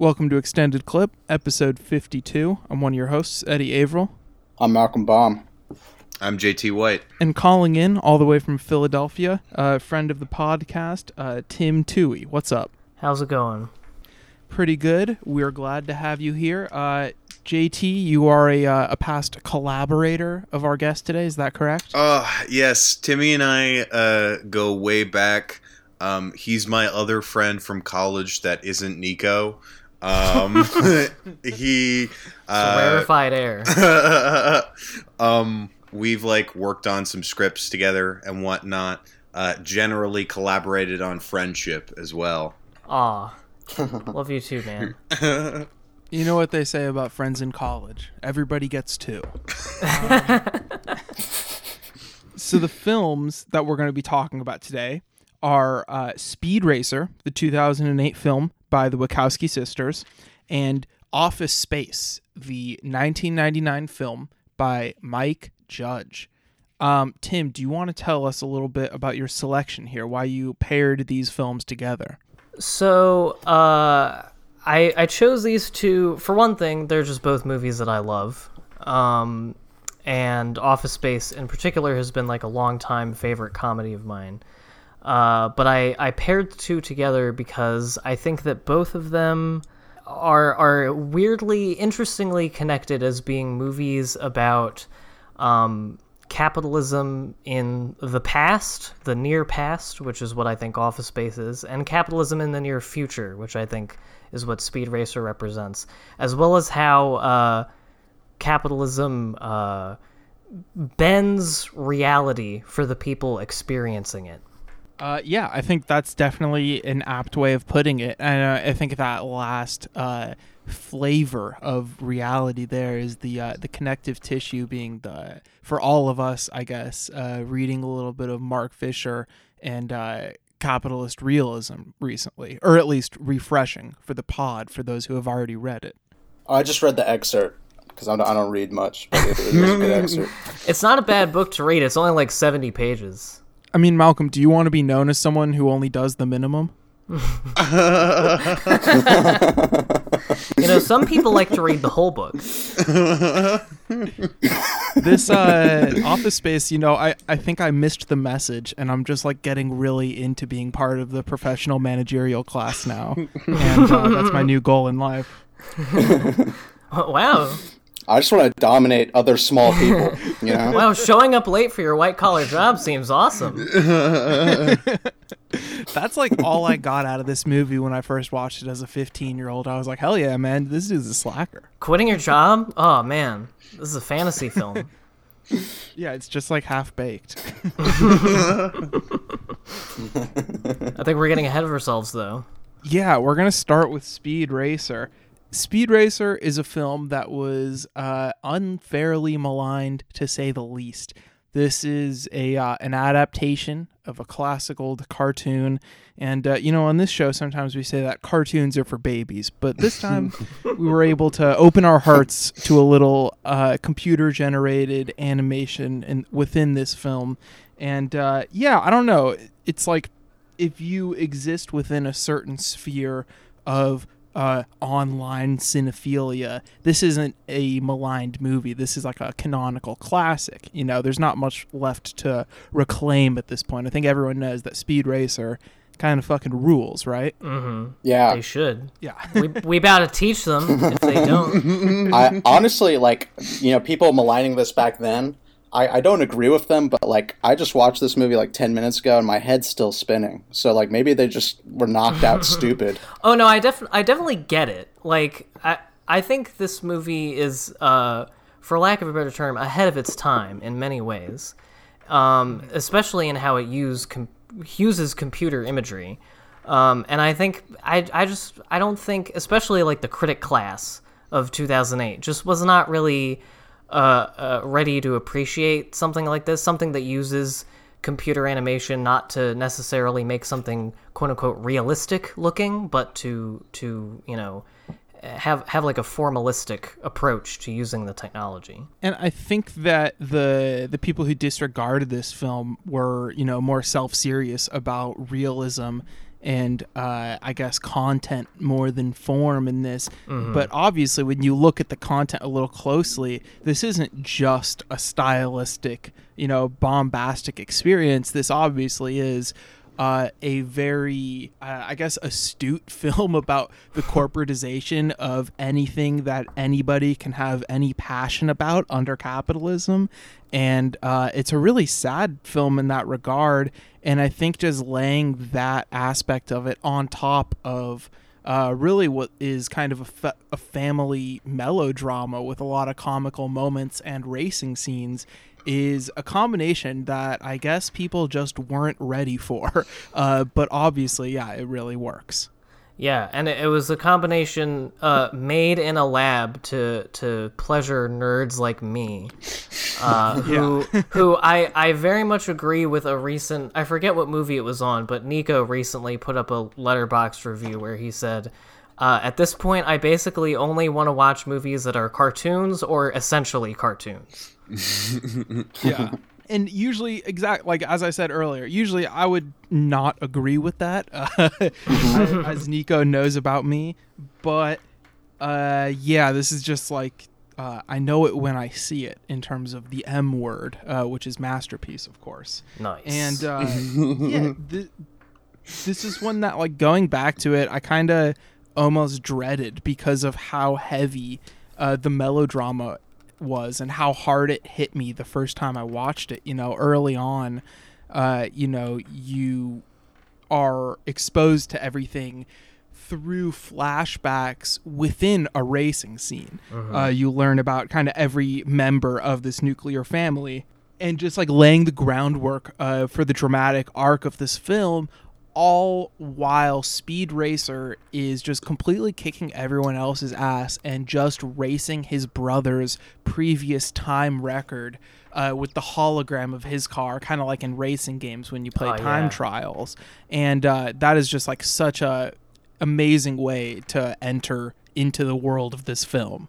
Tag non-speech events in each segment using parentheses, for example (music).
Welcome to Extended Clip, episode 52. I'm one of your hosts, Eddie Averill. I'm Malcolm Baum. I'm JT White. And calling in all the way from Philadelphia, a uh, friend of the podcast, uh, Tim Toohey. What's up? How's it going? Pretty good. We're glad to have you here. Uh, JT, you are a, uh, a past collaborator of our guest today. Is that correct? Uh, yes. Timmy and I uh, go way back. Um, he's my other friend from college that isn't Nico. Um, (laughs) he uh, rarefied air. (laughs) um, we've like worked on some scripts together and whatnot. Uh, generally collaborated on friendship as well. Aw, love you too, man. (laughs) You know what they say about friends in college? Everybody gets two. (laughs) so the films that we're going to be talking about today are uh, Speed Racer, the 2008 film by the Wachowski sisters, and Office Space, the 1999 film by Mike Judge. Um, Tim, do you want to tell us a little bit about your selection here? Why you paired these films together? So, uh, I I chose these two for one thing. They're just both movies that I love. Um, and Office Space in particular has been like a long time favorite comedy of mine. Uh, but I, I paired the two together because I think that both of them are are weirdly, interestingly connected as being movies about um, capitalism in the past, the near past, which is what I think Office Space is, and capitalism in the near future, which I think is what Speed Racer represents, as well as how uh, capitalism uh, bends reality for the people experiencing it. Uh, yeah, I think that's definitely an apt way of putting it, and uh, I think that last uh, flavor of reality there is the uh, the connective tissue being the for all of us, I guess, uh, reading a little bit of Mark Fisher and uh, capitalist realism recently, or at least refreshing for the pod for those who have already read it. Oh, I just read the excerpt because I don't read much, but it, it a good (laughs) excerpt. It's not a bad book to read. It's only like seventy pages. I mean, Malcolm, do you want to be known as someone who only does the minimum? (laughs) (laughs) you know, some people like to read the whole book. (laughs) this uh, Office Space, you know, I, I think I missed the message, and I'm just like getting really into being part of the professional managerial class now, (laughs) and uh, that's my new goal in life. (laughs) wow. I just want to dominate other small people. You know. Wow, showing up late for your white collar job seems awesome. (laughs) That's like all I got out of this movie when I first watched it as a 15 year old. I was like, hell yeah, man, this dude's a slacker. Quitting your job? Oh man, this is a fantasy film. (laughs) yeah, it's just like half baked. (laughs) I think we're getting ahead of ourselves though. Yeah, we're gonna start with Speed Racer. Speed Racer is a film that was uh, unfairly maligned, to say the least. This is a uh, an adaptation of a classic old cartoon, and uh, you know, on this show, sometimes we say that cartoons are for babies, but this time (laughs) we were able to open our hearts to a little uh, computer-generated animation in, within this film, and uh, yeah, I don't know, it's like if you exist within a certain sphere of uh, online cinephilia. This isn't a maligned movie. This is like a canonical classic. You know, there's not much left to reclaim at this point. I think everyone knows that Speed Racer kind of fucking rules, right? Mm-hmm. Yeah, they should. Yeah, we we about to teach them if they don't. (laughs) I honestly like you know people maligning this back then. I, I don't agree with them, but like I just watched this movie like ten minutes ago and my head's still spinning. So like maybe they just were knocked out (laughs) stupid. Oh no, I def I definitely get it. Like I I think this movie is uh for lack of a better term ahead of its time in many ways, um, especially in how it use com- uses computer imagery. Um, and I think I I just I don't think especially like the critic class of 2008 just was not really uh, uh, ready to appreciate something like this, something that uses computer animation not to necessarily make something quote unquote realistic looking, but to to you know have have like a formalistic approach to using the technology. And I think that the the people who disregarded this film were, you know, more self serious about realism and uh, I guess content more than form in this. But obviously, when you look at the content a little closely, this isn't just a stylistic, you know, bombastic experience. This obviously is. Uh, a very, uh, I guess, astute (laughs) film about the corporatization of anything that anybody can have any passion about under capitalism. And uh, it's a really sad film in that regard. And I think just laying that aspect of it on top of uh, really what is kind of a, fa- a family melodrama with a lot of comical moments and racing scenes is a combination that I guess people just weren't ready for. (laughs) Uh, but obviously, yeah, it really works. Yeah, and it, it was a combination uh, made in a lab to to pleasure nerds like me, uh, (laughs) who who I I very much agree with a recent I forget what movie it was on, but Nico recently put up a Letterboxd review where he said. Uh, at this point, I basically only want to watch movies that are cartoons or essentially cartoons. (laughs) yeah (laughs) and usually exact like as i said earlier usually i would not agree with that (laughs) uh, as nico knows about me but uh yeah this is just like uh, I know it when I see it in terms of the M word, uh, which is masterpiece, of course. Nice. And uh, yeah, th- this is one that, like, going back to it, I kind of almost dreaded because of how heavy uh, the melodrama was and how hard it hit me the first time I watched it. You know, early on, uh, you know, you are exposed to everything through flashbacks within a racing scene. Uh, you learn about kind of every member of this nuclear family and just like laying the groundwork uh, for the dramatic arc of this film all while Speed Racer is just completely kicking everyone else's ass and just racing his brother's previous time record uh, with the hologram of his car, kind of like in racing games when you play Oh, time yeah. trials. And uh, that is just like such a amazing way to enter into the world of this film.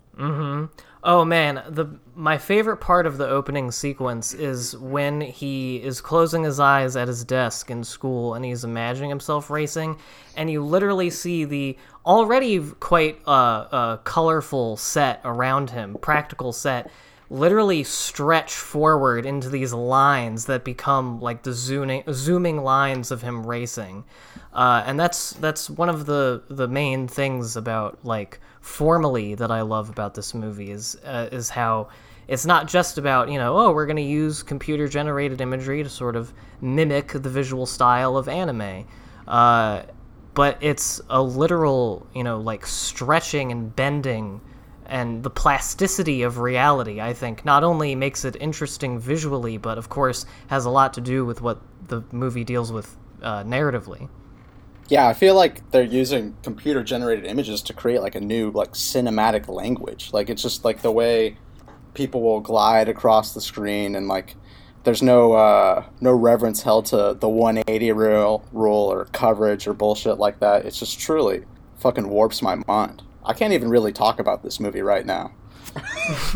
Oh man, the my favorite part of the opening sequence is when he is closing his eyes at his desk in school and he's imagining himself racing, and you literally see the already quite uh, uh, colorful set around him, practical set, literally stretch forward into these lines that become like the zooming zooming lines of him racing, uh, and that's that's one of the the main things about like formally that I love about this movie is uh, is how it's not just about you know oh we're going to use computer generated imagery to sort of mimic the visual style of anime uh, but it's a literal you know like stretching and bending and the plasticity of reality i think not only makes it interesting visually but of course has a lot to do with what the movie deals with uh, narratively Yeah, I feel like they're using computer generated images to create like a new like cinematic language. Like it's just like the way people will glide across the screen and like there's no uh, no reverence held to the 180 rule rule or coverage or bullshit like that. It's just truly fucking warps my mind. I can't even really talk about this movie right now. (laughs)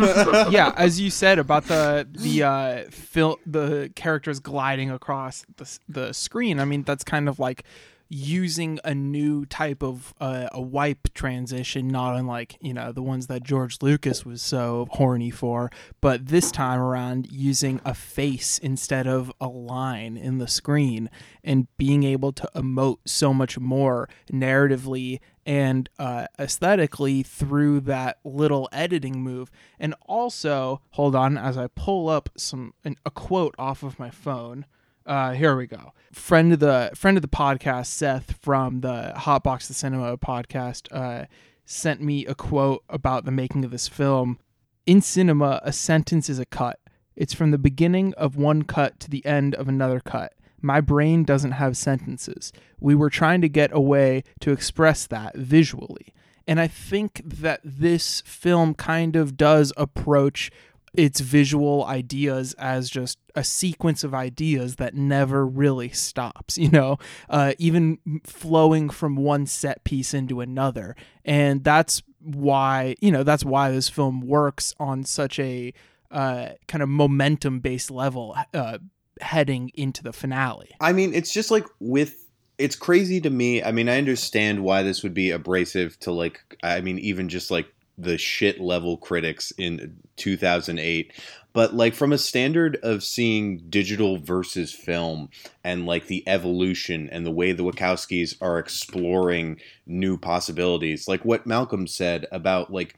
yeah, as you said about the the uh, fil- the characters gliding across the the screen. I mean, that's kind of like using a new type of uh, a wipe transition, not unlike you know the ones that George Lucas was so horny for, but this time around using a face instead of a line in the screen and being able to emote so much more narratively and uh, aesthetically through that little editing move. And also, hold on, as I pull up some an, a quote off of my phone. Uh, here we go. Friend of the friend of the podcast, Seth from the Hotbox the Cinema podcast, uh, sent me a quote about the making of this film. In cinema, a sentence is a cut. It's from the beginning of one cut to the end of another cut. My brain doesn't have sentences. We were trying to get a way to express that visually. And I think that this film kind of does approach its visual ideas as just a sequence of ideas that never really stops, you know, uh, even flowing from one set piece into another. And that's why, you know, that's why this film works on such a uh, kind of momentum based level uh, heading into the finale. I mean, it's just like with it's crazy to me. I mean, I understand why this would be abrasive to like I mean even just like the shit level critics in 2008 but like from a standard of seeing digital versus film and like the evolution and the way the Wachowskis are exploring new possibilities like what Malcolm said about like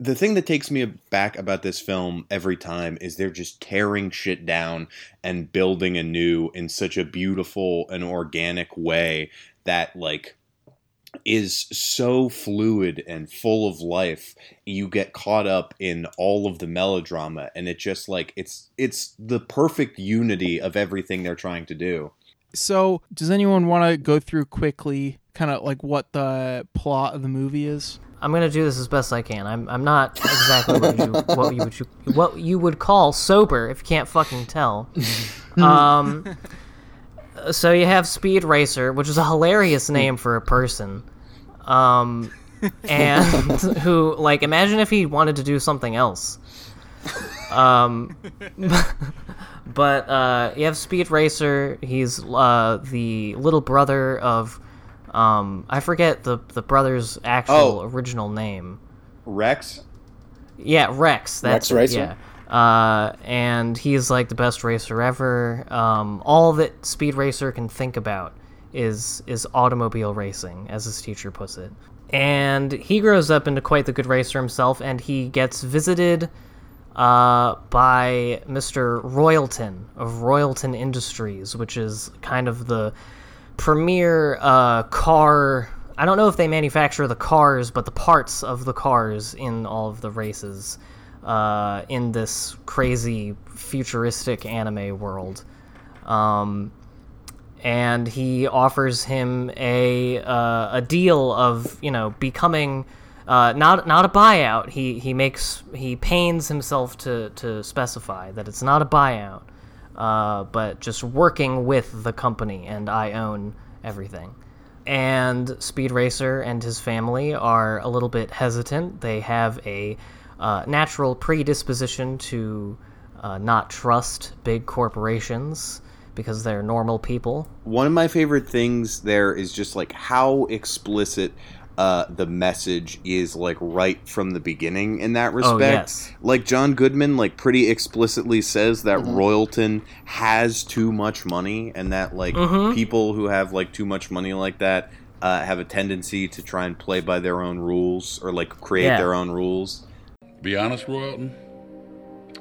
the thing that takes me back about this film every time is they're just tearing shit down and building anew in such a beautiful and organic way that like is so fluid and full of life you get caught up in all of the melodrama and it just like it's it's the perfect unity of everything they're trying to do so does anyone want to go through quickly kind of like what the plot of the movie is I'm gonna do this as best I can. I'm I'm not exactly what you what you would you, what you would call sober if you can't fucking tell. (laughs) Um, so you have Speed Racer, which is a hilarious name for a person. Um, (laughs) and who like imagine if he wanted to do something else. Um, (laughs) but uh, you have Speed Racer. He's uh, the little brother of um, I forget the the brother's actual Oh. original name. rex Yeah, Rex. That's Rex it, Racer? Yeah. Uh, and he's like the best racer ever. Um, all that Speed Racer can think about is is automobile racing, as his teacher puts it. And he grows up into quite the good racer himself, and he gets visited uh, by Mr. Royalton of Royalton Industries, which is kind of the premier uh, car. I don't know if they manufacture the cars, but the parts of the cars in all of the races uh, in this crazy futuristic anime world. Um, and he offers him a uh, a deal of you know becoming uh, not not a buyout. He he makes he pains himself to to specify that it's not a buyout, uh, but just working with the company, and I own everything. And Speed Racer and his family are a little bit hesitant. They have a uh, natural predisposition to uh, not trust big corporations because they're normal people. one of my favorite things there is just like how explicit uh, the message is like right from the beginning in that respect. yes. Like John Goodman like pretty explicitly says that Royalton has too much money and that like people who have like too much money like that uh, have a tendency to try and play by their own rules or like create Yeah. their own rules. Be honest, Royalton,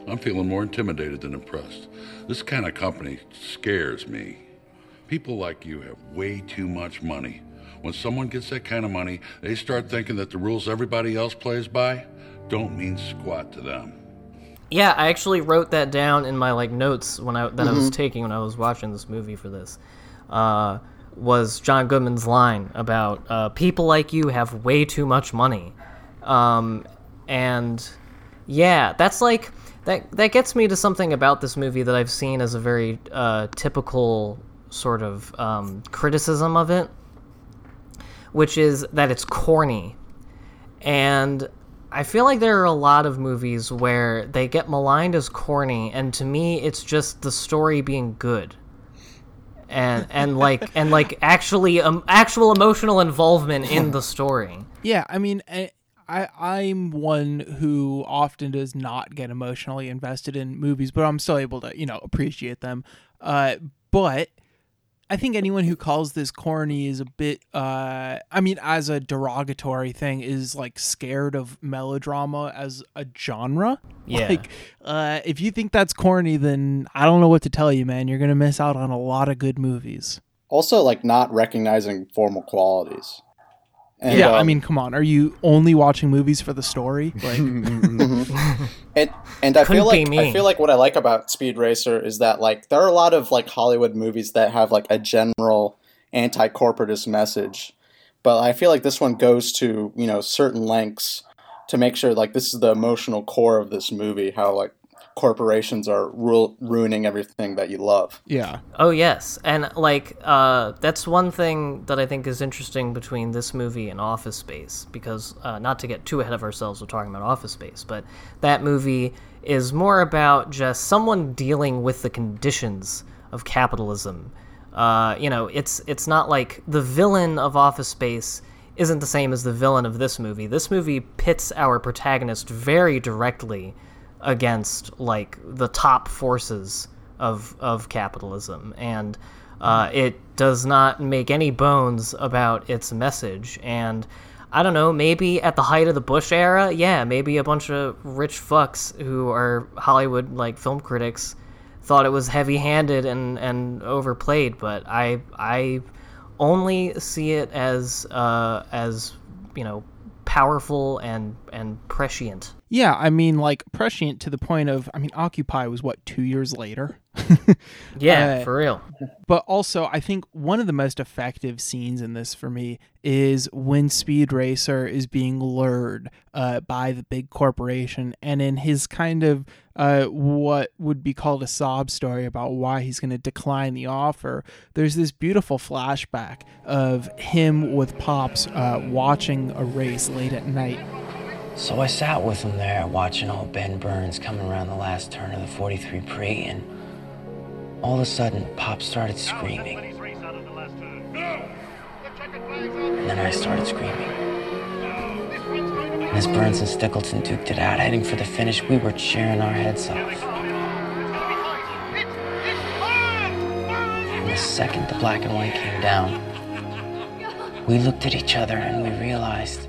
I'm feeling more intimidated than impressed. This kind of company scares me. People like you have way too much money. When someone gets that kind of money, they start thinking that the rules everybody else plays by don't mean squat to them. Yeah, I actually wrote that down in my like notes when I that I was taking when I was watching this movie for this. Uh, was John Goodman's line about uh, people like you have way too much money, um, and yeah, that's like that. That gets me to something about this movie that I've seen as a very uh, typical sort of um, criticism of it, which is that it's corny. And I feel like there are a lot of movies where they get maligned as corny, and to me, it's just the story being good, and and like and like actually um, actual emotional involvement in the story. Yeah, I mean, I I'm one who often does not get emotionally invested in movies, but I'm still able to you know appreciate them. Uh, but I think anyone who calls this corny is a bit. Uh, I mean, as a derogatory thing, is like scared of melodrama as a genre. Yeah. Like, uh, if you think that's corny, then I don't know what to tell you, man. You're gonna miss out on a lot of good movies. Also, like not recognizing formal qualities. And, yeah, I um, mean, come on. Are you only watching movies for the story? (laughs) Like, and and I Couldn't feel like me. I feel like what I like about Speed Racer is that like there are a lot of like Hollywood movies that have like a general anti-corporatist message, but I feel like this one goes to you know certain lengths to make sure like this is the emotional core of this movie. How like corporations are ru- ruining everything that you love. Yeah. Oh yes, and like uh, that's one thing that I think is interesting between this movie and Office Space, because uh, not to get too ahead of ourselves with talking about Office Space, but that movie is more about just someone dealing with the conditions of capitalism. Uh, you know, it's it's not like the villain of Office Space isn't the same as the villain of this movie. This movie pits our protagonist very directly against like the top forces of of capitalism. And uh, it does not make any bones about its message. And I don't know, maybe at the height of the Bush era, yeah, maybe a bunch of rich fucks who are Hollywood like film critics thought it was heavy-handed and, and overplayed, but I I only see it as uh, as you know powerful and and prescient. Yeah, I mean, like prescient to the point of, I mean, Occupy was what two years later. (laughs) Yeah, Uh, for real. But also, I think one of the most effective scenes in this for me is when Speed Racer is being lured uh, by the big corporation, and in his kind of uh, what would be called a sob story about why he's going to decline the offer, there's this beautiful flashback of him with Pops uh, watching a race late at night. So I sat with him there, watching old Ben Burns coming around the last turn of the 43 Prix, and all of a sudden, Pop started screaming. And then I started screaming. And as Burns and Stickleton duked it out, heading for the finish, we were cheering our heads off. And the second the black and white came down, we looked at each other and we realized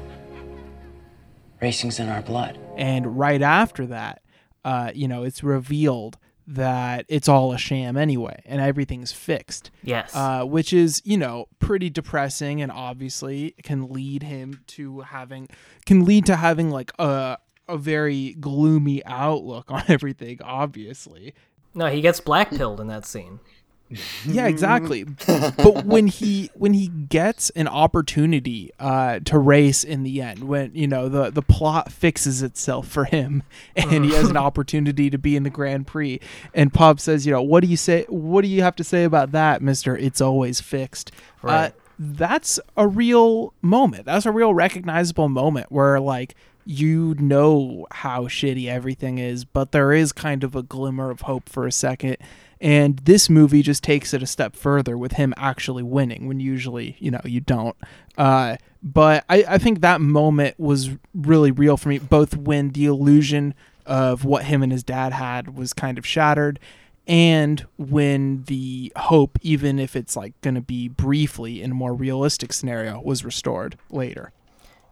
racing's in our blood. and right after that uh, you know it's revealed that it's all a sham anyway and everything's fixed Yes. uh, which is you know pretty depressing and obviously can lead him to having can lead to having like a a very gloomy outlook (laughs) on everything obviously no, he gets black pilled in that scene. Yeah exactly. (laughs) But when he when he gets an opportunity uh to race in the end when you know the the plot fixes itself for him (laughs) and he has an (laughs) opportunity to be in the grand prix. And pop says you know what do you say what do you have to say about that mister? It's always fixed. Uh, Right. that's a real moment. That's a real recognizable moment where like you know how shitty everything is, but there is kind of a glimmer of hope for a second. And this movie just takes it a step further with him actually winning when usually, you know, you don't. Uh, but I, I think that moment was really real for me, both when the illusion of what him and his dad had was kind of shattered and when the hope, even if it's like going to be briefly in a more realistic scenario, was restored later.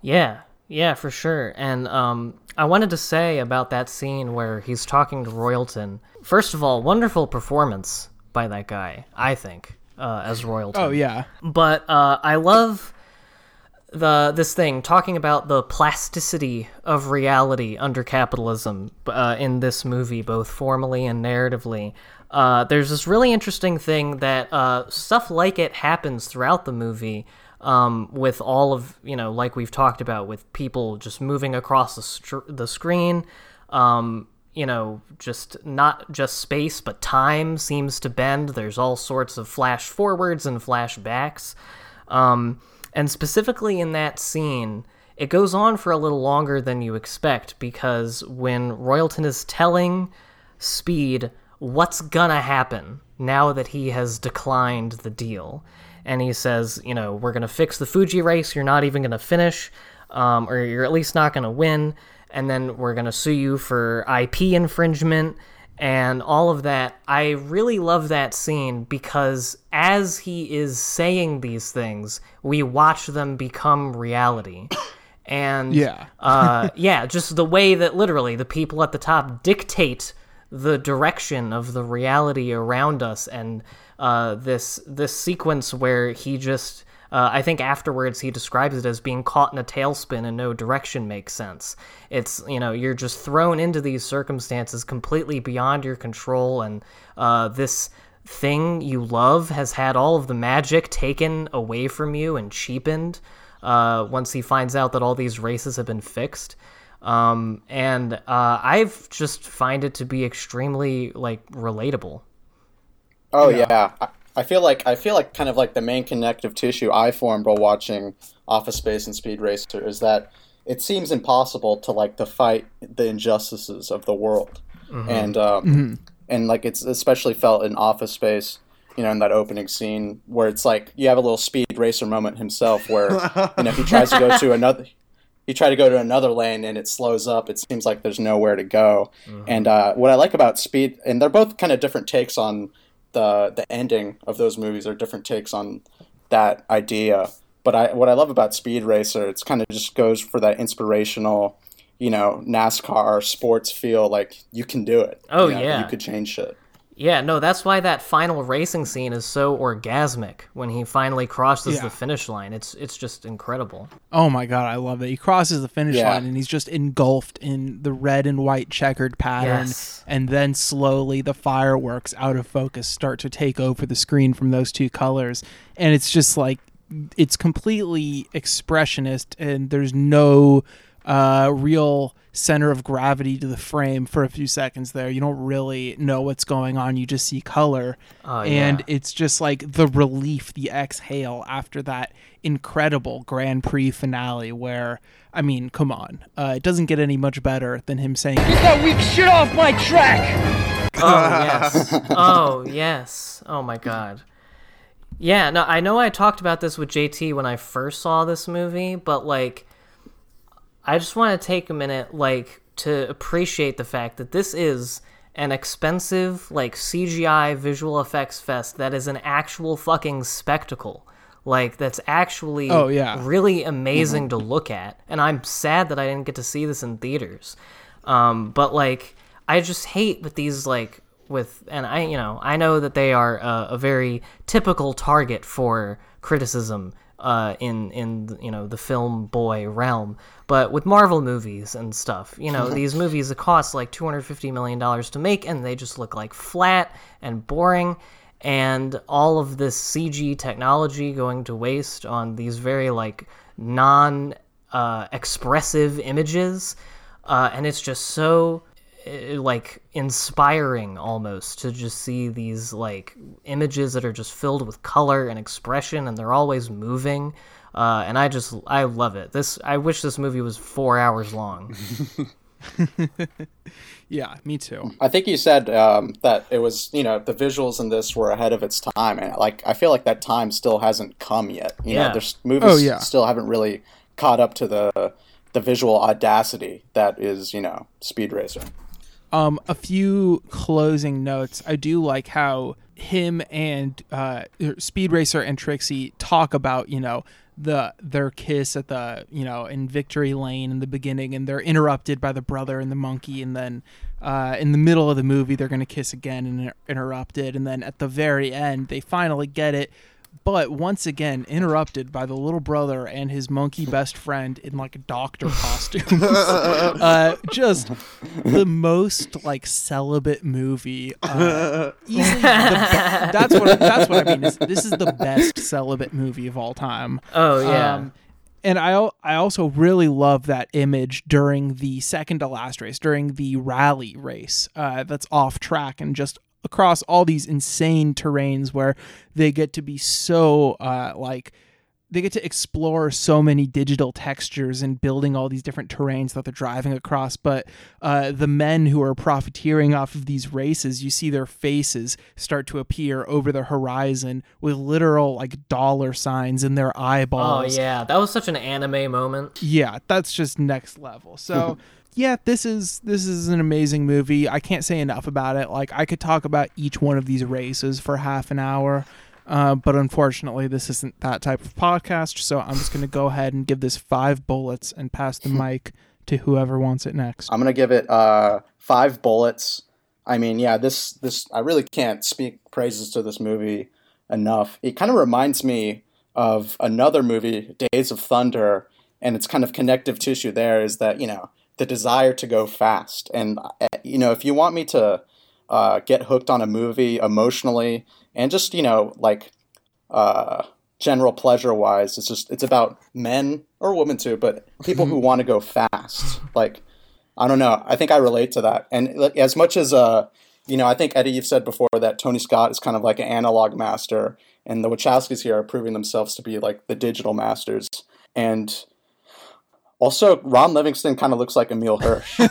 Yeah, yeah, for sure. And um, I wanted to say about that scene where he's talking to Royalton. First of all, wonderful performance by that guy, I think, uh, as Royalton. Oh, yeah. But uh, I love the this thing talking about the plasticity of reality under capitalism uh, in this movie, both formally and narratively. Uh, there's this really interesting thing that uh, stuff like it happens throughout the movie. Um, with all of you know, like we've talked about, with people just moving across the str- the screen, um, you know, just not just space, but time seems to bend. There's all sorts of flash forwards and flashbacks. Um, and specifically in that scene, it goes on for a little longer than you expect because when Royalton is telling Speed what's gonna happen now that he has declined the deal, and he says, you know, we're gonna fix the Fuji race, you're not even gonna finish, um, or you're at least not gonna win, and then we're gonna sue you for IP infringement and all of that. I really love that scene because as he is saying these things, we watch them become reality. (coughs) And Yeah. uh, yeah, just the way that literally the people at the top dictate the direction of the reality around us, and uh, this this sequence where he just. Uh, I think afterwards he describes it as being caught in a tailspin and no direction makes sense. It's, you know, you're just thrown into these circumstances completely beyond your control, and uh, this thing you love has had all of the magic taken away from you and cheapened uh, once he finds out that all these races have been fixed. Um, and uh, I've just find it to be extremely like relatable. Oh yeah, I, I feel like I feel like kind of like the main connective tissue I formed while watching Office Space and Speed Racer is that it seems impossible to like to fight the injustices of the world, and um, and like it's especially felt in Office Space. You know, in that opening scene where it's like you have a little Speed Racer moment himself, where you know he tries to go to (laughs) another. You try to go to another lane and it slows up. It seems like there's nowhere to go. And uh, what I like about Speed, and they're both kind of different takes on the the ending of those movies are different takes on that idea. But I what I love about Speed Racer, it's kind of just goes for that inspirational, you know, NASCAR sports feel. Like you can do it. Oh, You know, yeah. you could change shit. Yeah, no, that's why that final racing scene is so orgasmic when he finally crosses Yeah. the finish line. It's it's just incredible. Oh my god, I love it. He crosses the finish Yeah. line and he's just engulfed in the red and white checkered pattern. Yes. And then slowly the fireworks out of focus start to take over the screen from those two colors. And it's just like it's completely expressionist and there's no uh, real center of gravity to the frame for a few seconds there. You don't really know what's going on. You just see color. Oh, and yeah. it's just like the relief, the exhale after that incredible Grand Prix finale where, I mean, come on. Uh, it doesn't get any much better than him saying, Get that weak shit off my track! (laughs) Oh yes. oh yes. Oh my god. Yeah, no, I know I talked about this with JT when I first saw this movie, but like I just want to take a minute like to appreciate the fact that this is an expensive like CGI visual effects fest that is an actual fucking spectacle. Like that's actually Oh, yeah. really amazing to look at. And I'm sad that I didn't get to see this in theaters. Um, but like I just hate with these like with and I you know I know that they are uh, a very typical target for criticism uh, in in you know the film boy realm, but with Marvel movies and stuff, you know these (laughs) movies that cost like two hundred fifty million dollars to make, and they just look like flat and boring, and all of this CG technology going to waste on these very like non uh, expressive images, uh, and it's just so like inspiring almost to just see these like images that are just filled with color and expression and they're always moving uh, and i just i love it this i wish this movie was four hours long (laughs) Yeah, me too. I think you said um, that it was, you know, the visuals in this were ahead of its time, and like I feel like that time still hasn't come yet. You Yeah. know, there's movies Oh, yeah. still haven't really caught up to the the visual audacity that is, you know, Speed Racer. Um, a few closing notes. I do like how him and uh, Speed Racer and Trixie talk about you know the their kiss at the you know in Victory Lane in the beginning, and they're interrupted by the brother and the monkey, and then uh, in the middle of the movie they're gonna kiss again and interrupted, and then at the very end they finally get it. But once again, interrupted by the little brother and his monkey best friend in like doctor costumes. (laughs) uh, just the most like celibate movie. Uh, easily the be- that's what that's what I mean. Is this is the best celibate movie of all time. oh yeah Um, and I I also really love that image during the second to last race, during the rally race. Uh, that's off track and just across all these insane terrains where they get to be so uh, like they get to explore so many digital textures and building all these different terrains that they're driving across. But uh, the men who are profiteering off of these races, you see their faces start to appear over the horizon with literal like dollar signs in their eyeballs. oh yeah that was such an anime moment Yeah, that's just next level. So (laughs) yeah, this is this is an amazing movie. I can't say enough about it. Like I could talk about each one of these races for half an hour. Uh, but unfortunately, this isn't that type of podcast, so I'm just going to go ahead and give this five bullets and pass the (laughs) mic to whoever wants it next. I'm gonna give it uh, five bullets. I mean, yeah, this this I really can't speak praises to this movie enough. It kind of reminds me of another movie, Days of Thunder, and its kind of connective tissue there is that you know the desire to go fast, and uh, you know if you want me to uh, get hooked on a movie emotionally and just you know like uh, general pleasure wise it's just it's about men or women too but people who want to go fast like I don't know. I think I relate to that. And like, as much as uh, you know, I think Eddie, you've said before that Tony Scott is kind of like an analog master, and the Wachowskis here are proving themselves to be like the digital masters. And also, Ron Livingston kind of looks like Emile Hirsch. (laughs)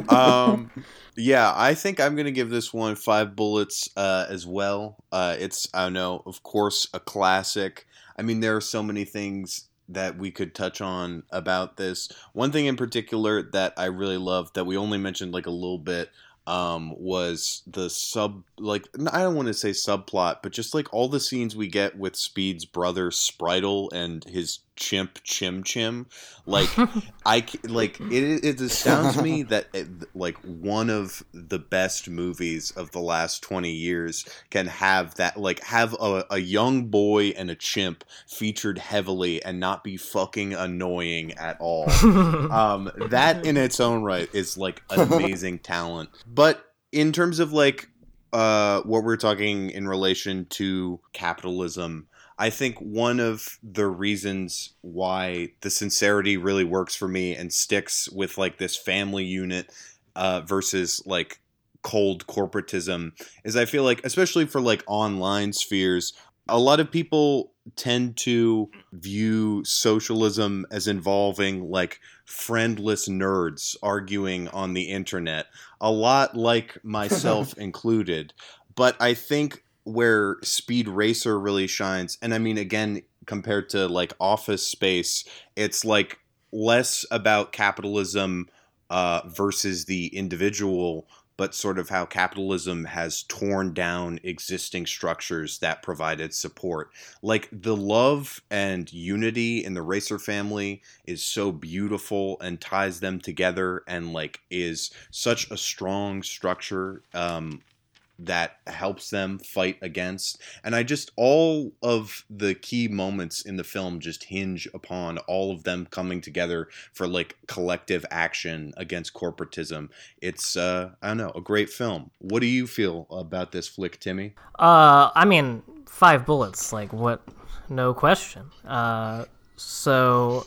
(laughs) um, yeah, I think I'm gonna give this one five bullets uh, as well. Uh, it's I don't know, of course, a classic. I mean, there are so many things that we could touch on about this. One thing in particular that I really love that we only mentioned like a little bit um, was the sub like I don't want to say subplot, but just like all the scenes we get with Speed's brother Spritle and his chimp Chim Chim. Like (laughs) I like it. It astounds me (laughs) that it, like one of the best movies of the last twenty years can have that like have a, a young boy and a chimp featured heavily and not be fucking annoying at all. (laughs) um, that in its own right is like amazing talent. But in terms of like uh, what we're talking in relation to capitalism I think one of the reasons why the sincerity really works for me and sticks with like this family unit uh, versus like cold corporatism is I feel like, especially for like online spheres, a lot of people tend to view socialism as involving like friendless nerds arguing on the internet, a lot like (laughs) myself included. But I think where Speed Racer really shines, and I mean, again, compared to like Office Space, it's like less about capitalism uh, versus the individual, but sort of how capitalism has torn down existing structures that provided support. Like the love and unity in the Racer family is so beautiful and ties them together and like is such a strong structure um, that helps them fight against. And I just, all of the key moments in the film just hinge upon all of them coming together for like collective action against corporatism. It's, uh, I don't know, a great film. What do you feel about this flick, Timmy? Uh, I mean, five bullets, like what? No question. Uh, so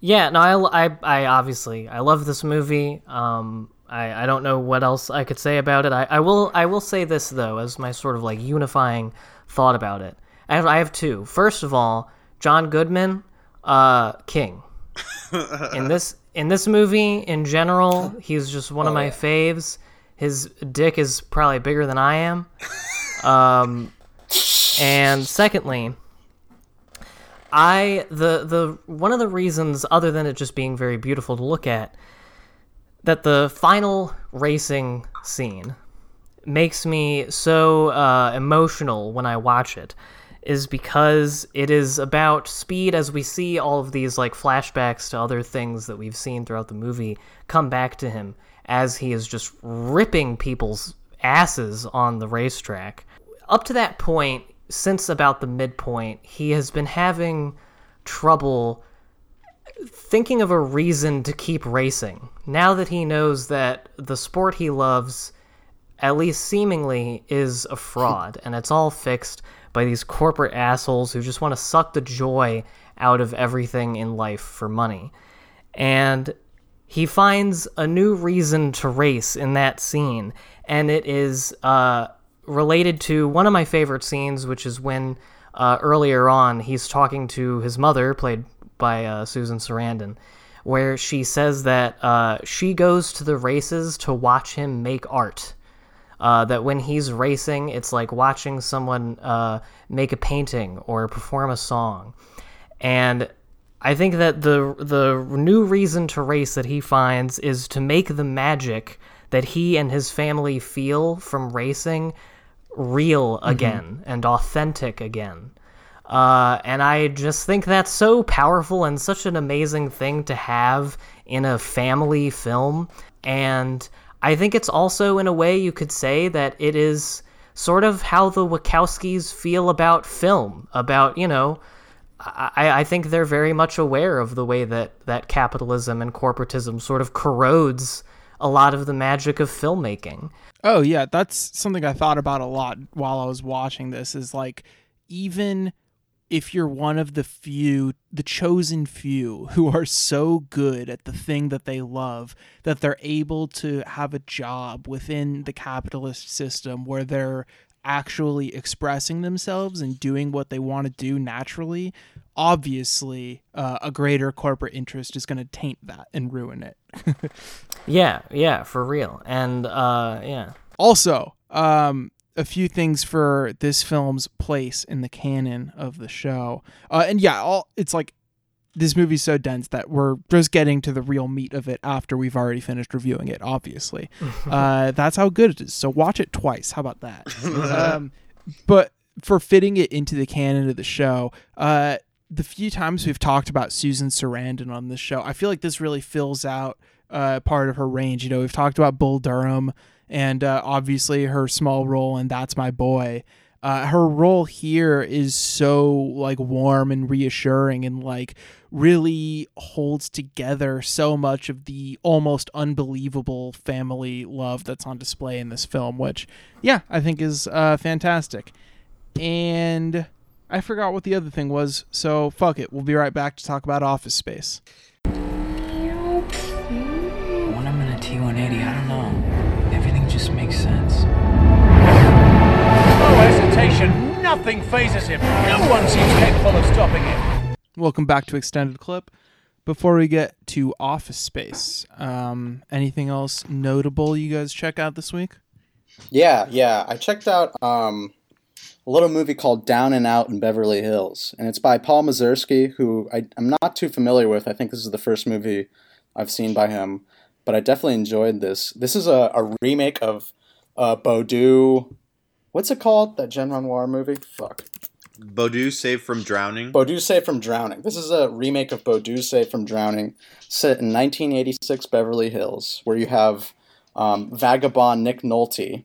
yeah, no, I, I, I obviously I love this movie. Um, I, I don't know what else I could say about it. I, I will I will say this though as my sort of like unifying thought about it. I have I have two. First of all, John Goodman, uh, King. (laughs) in this in this movie in general, he's just one oh, of my yeah. faves. His dick is probably bigger than I am. Um, and secondly, I the the one of the reasons other than it just being very beautiful to look at that the final racing scene makes me so uh, emotional when I watch it is because it is about speed as we see all of these like flashbacks to other things that we've seen throughout the movie come back to him as he is just ripping people's asses on the racetrack. Up to that point, since about the midpoint, he has been having trouble thinking of a reason to keep racing. Now that he knows that the sport he loves, at least seemingly, is a fraud and it's all fixed by these corporate assholes who just want to suck the joy out of everything in life for money. And he finds a new reason to race in that scene, and it is uh, related to one of my favorite scenes, which is when uh, earlier on he's talking to his mother, played by uh, Susan Sarandon, where she says that uh, she goes to the races to watch him make art. Uh, that when he's racing, it's like watching someone uh, make a painting or perform a song. And I think that the the new reason to race that he finds is to make the magic that he and his family feel from racing real mm-hmm. again mm-hmm. and authentic again. Uh, and I just think that's so powerful and such an amazing thing to have in a family film. And I think it's also, in a way, you could say that it is sort of how the Wachowskis feel about film. About, you know, I, I think they're very much aware of the way that, that capitalism and corporatism sort of corrodes a lot of the magic of filmmaking. Oh, yeah. That's something I thought about a lot while I was watching this is like, even if you're one of the few, the chosen few who are so good at the thing that they love that they're able to have a job within the capitalist system where they're actually expressing themselves and doing what they want to do naturally, obviously uh, a greater corporate interest is going to taint that and ruin it. (laughs) Yeah, yeah, for real. And uh, yeah, Also, um, a few things for this film's place in the canon of the show. Uh, and yeah, all it's like this movie's so dense that we're just getting to the real meat of it after we've already finished reviewing it. Obviously, (laughs) uh, that's how good it is. So watch it twice. How about that? (laughs) um, but for fitting it into the canon of the show, uh, the few times we've talked about Susan Sarandon on this show, I feel like this really fills out uh, part of her range. You know, we've talked about Bull Durham and uh, obviously her small role in That's My Boy. Uh, her role here is so like warm and reassuring and like really holds together so much of the almost unbelievable family love that's on display in this film which yeah i think is uh, fantastic. And i forgot what the other thing was so fuck it. We'll be right back to talk about office space No. Nothing phases him. No one seems capable of stopping him. Welcome back to Extended Clip. Before we get to Office Space, um, anything else notable you guys check out this week? Yeah, yeah. I checked out um, a little movie called Down and Out in Beverly Hills, and it's by Paul Mazursky, who I, I'm not too familiar with. I think this is the first movie I've seen by him, but I definitely enjoyed this. This is a, a remake of uh, Boudu. What's it called? That Jean Renoir movie? Fuck. Boudu saved from drowning. Boudu Saved from Drowning. This is a remake of Boudu Saved from Drowning, set in 1986 Beverly Hills, where you have um, vagabond Nick Nolte,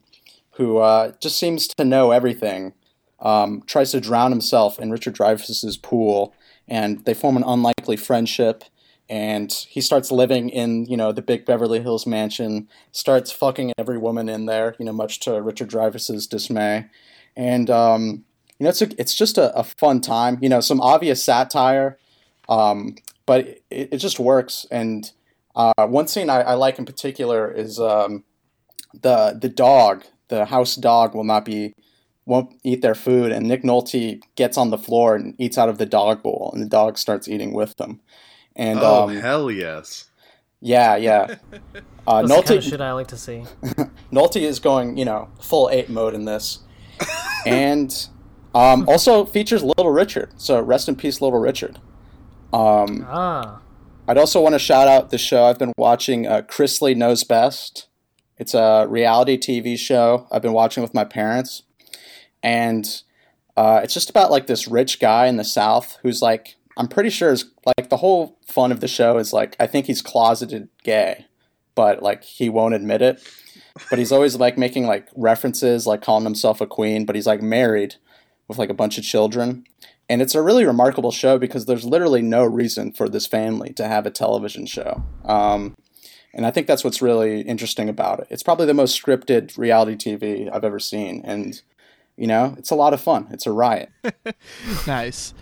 who uh, just seems to know everything, um, tries to drown himself in Richard Dreyfuss's pool, and they form an unlikely friendship. And he starts living in, you know, the big Beverly Hills mansion, starts fucking every woman in there, you know, much to Richard Dreyfuss's dismay. And um, you know, it's a, it's just a, a fun time. You know, some obvious satire, um, but it, it just works. And uh, one scene I, I like in particular is um, the the dog, the house dog, will not be won't eat their food, and Nick Nolte gets on the floor and eats out of the dog bowl, and the dog starts eating with them. And oh um, hell yes! yeah, yeah. (laughs) Uh, that's the kind of shit I like to see. (laughs) Nolte is going, you know, full eight mode in this, and um, also features Little Richard. So rest in peace, Little Richard. Um, Ah, I'd also want to shout out the show I've been watching. Uh, Chrisley Knows Best. It's a reality TV show I've been watching with my parents, and uh, it's just about like this rich guy in the South who's like I'm pretty sure is like the whole fun of the show is like I think he's closeted gay, but like he won't admit it. But he's always like making like references, like calling himself a queen, but he's like married with like a bunch of children. And it's a really remarkable show because there's literally no reason for this family to have a television show. Um, and I think that's what's really interesting about it. It's probably the most scripted reality TV I've ever seen. And, you know, it's a lot of fun. It's a riot. (laughs) Nice.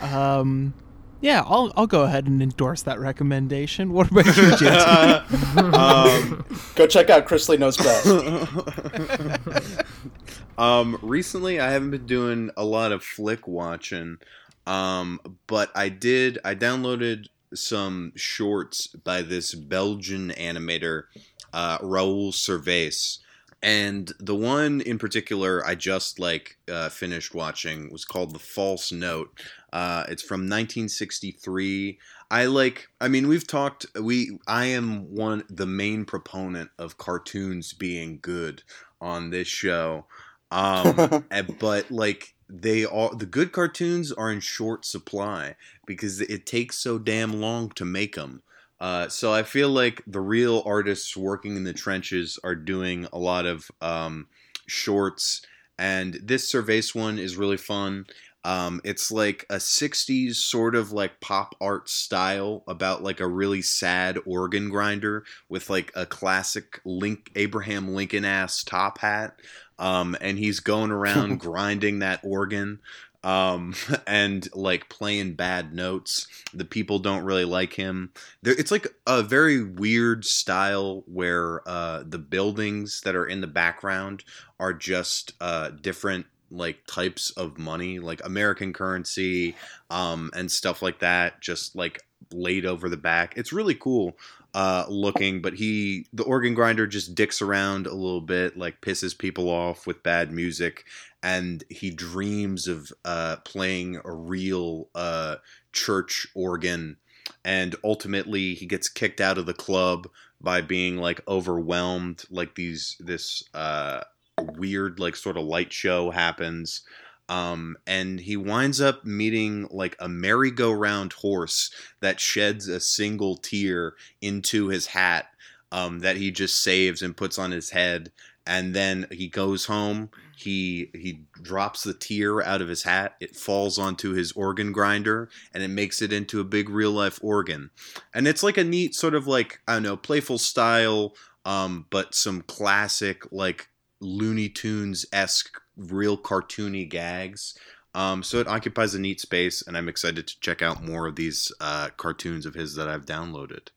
Um, yeah, I'll I'll go ahead and endorse that recommendation. (laughs) What about you, JT? (laughs) um, Go check out Chrisley Knows Best. (laughs) um, recently, I haven't been doing a lot of flick watching, um, but I did. I downloaded some shorts by this Belgian animator, uh, Raoul Servais. And the one in particular I just like uh, finished watching was called The False Note. Uh, it's from 1963. I like. I mean, we've talked. We. I am one the main proponent of cartoons being good on this show. Um, (laughs) but like they are the good cartoons are in short supply because it takes so damn long to make them. Uh, so I feel like the real artists working in the trenches are doing a lot of um, shorts, and this Servais one is really fun. Um, it's like a 60s sort of like pop art style about like a really sad organ grinder with like a classic Link Abraham Lincoln ass top hat. um, and he's going around (laughs) grinding that organ um, (laughs) and like playing bad notes. The people don't really like him. There, it's like a very weird style where uh, the buildings that are in the background are just uh, different like types of money, like American currency um, and stuff like that, just like laid over the back. It's really cool uh, looking, but he the organ grinder just dicks around a little bit, like pisses people off with bad music, and he dreams of uh, playing a real uh, church organ, and ultimately he gets kicked out of the club by being like overwhelmed, like these this uh, weird like sort of light show happens um, and he winds up meeting like a merry-go-round horse that sheds a single tear into his hat um, that he just saves and puts on his head and then he goes home he he drops the tear out of his hat it falls onto his organ grinder and it makes it into a big real life organ. And it's like a neat sort of like i don't know playful style um, but some classic like looney tunes esque real cartoony gags. Um, so it occupies a neat space, and I'm excited to check out more of these uh, cartoons of his that I've downloaded.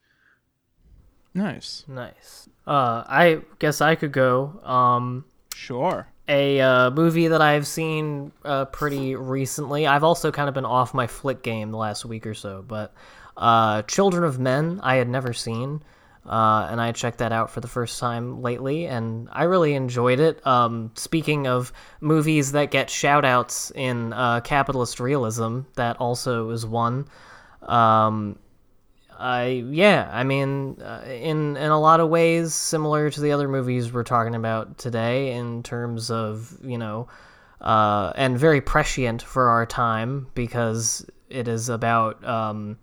Nice. Nice. Uh, I guess I could go. Um, Sure. a uh, movie that I've seen uh, pretty recently. I've also kind of been off my flick game the last week or so, but uh, Children of Men I had never seen, uh, and I checked that out for the first time lately, and I really enjoyed it. Um, speaking of movies that get shout outs in uh, capitalist realism, that also is one. Um, I yeah, I mean, uh, in in a lot of ways, similar to the other movies we're talking about today, in terms of you know, uh, and very prescient for our time because it is about um,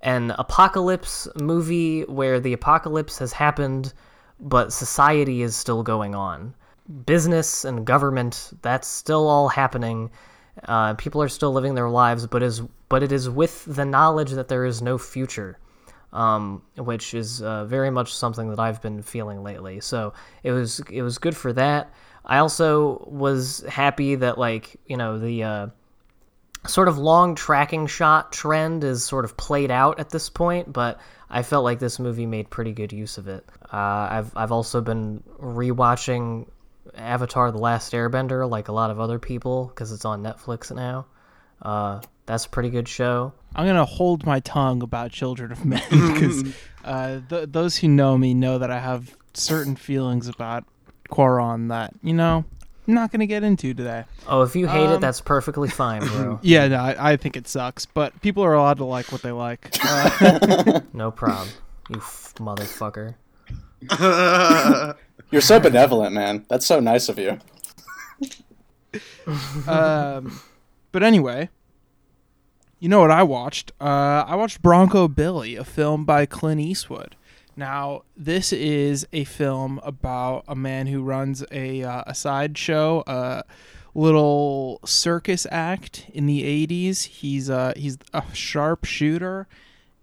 an apocalypse movie where the apocalypse has happened, but society is still going on. Business and government, that's still all happening. Uh, people are still living their lives, but is but it is with the knowledge that there is no future um, which is uh, very much something that I've been feeling lately. So it was it was good for that. I also was happy that like you know the uh, sort of long tracking shot trend is sort of played out at this point, but I felt like this movie made pretty good use of it. Uh, I've I've also been rewatching Avatar: The Last Airbender like a lot of other people because it's on Netflix now. Uh, that's a pretty good show. I'm gonna hold my tongue about Children of Men (laughs) because uh, th- those who know me know that I have certain feelings about Cuarón that you know I'm not gonna get into today. Oh, if you hate it, Um, that's perfectly fine, bro. (laughs) Yeah, no, I, I think it sucks, but people are allowed to like what they like. Uh, (laughs) No problem. You f- motherfucker. (laughs) You're so benevolent, man. That's so nice of you. um, but anyway, you know what I watched? Uh, I watched Bronco Billy, a film by Clint Eastwood. Now, this is a film about a man who runs a uh, a sideshow, a little circus act in the '80s. He's uh he's a sharpshooter.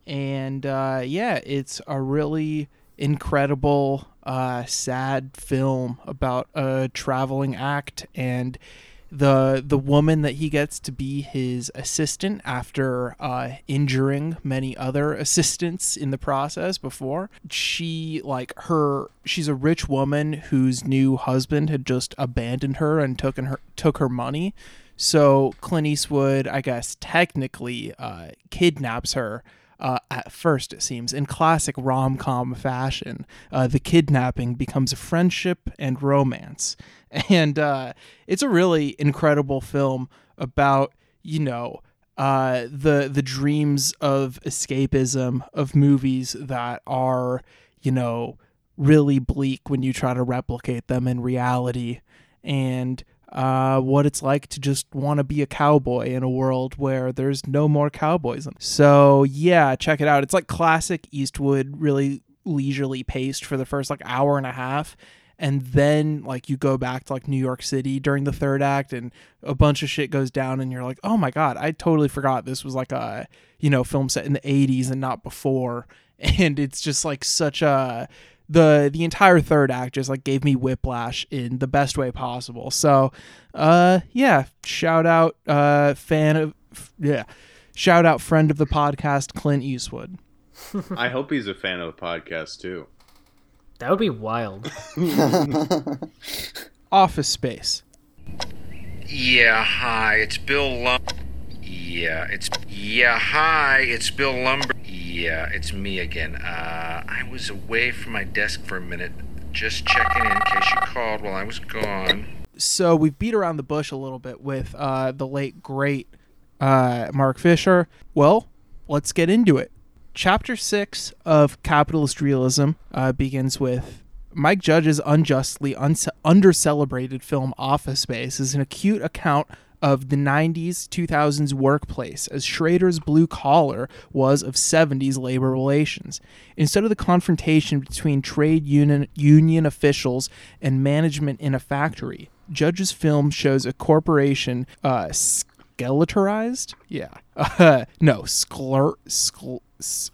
and uh, yeah, it's a really incredible, uh, sad film about a traveling act and the the woman that he gets to be his assistant after uh, injuring many other (laughs) assistants in the process before. She like her she's a rich woman whose new husband had just abandoned her and took her took her money. So Clint Eastwood I guess technically uh, kidnaps her uh, at first, it seems, in classic rom com fashion. Uh, the kidnapping becomes a friendship and romance. (laughs) And uh, it's a really incredible film about, you know, uh, the the dreams of escapism of movies that are, you know, really bleak when you try to replicate them in reality. And uh, what it's like to just want to be a cowboy in a world where there's no more cowboys. So yeah, check it out. It's like classic Eastwood, really leisurely paced for the first like hour and a half. And then like you go back to like New York City during the third act and a bunch of shit goes down and you're like, oh my God, I totally forgot this was like a, you know, film set in the 80s and not before. (laughs) And it's just like such a the the entire third act just like gave me whiplash in the best way possible. So, uh, yeah, shout out, uh, fan of, yeah, shout out friend of the podcast, Clint Eastwood. (laughs) I hope he's a fan of the podcast too. That would be wild. (laughs) Office Space. Yeah, hi, it's Bill Lum. Yeah, it's yeah, hi, it's Bill Lumbergh. Yeah, it's me again. Uh, I was away from my desk for a minute, just checking in in case you called while I was gone. So we've beat around the bush a little bit with uh, the late great uh, Mark Fisher. Well, let's get into it. Chapter six of Capitalist Realism uh, begins with Mike Judge's unjustly unce- under-celebrated film Office Space is an acute account of the 90s 2000s workplace as Schrader's blue collar was of 70s labor relations. Instead of the confrontation between trade union union officials and management in a factory, Judge's film shows a corporation uh, skeletorized. Yeah, uh, (laughs) no, scler, scl-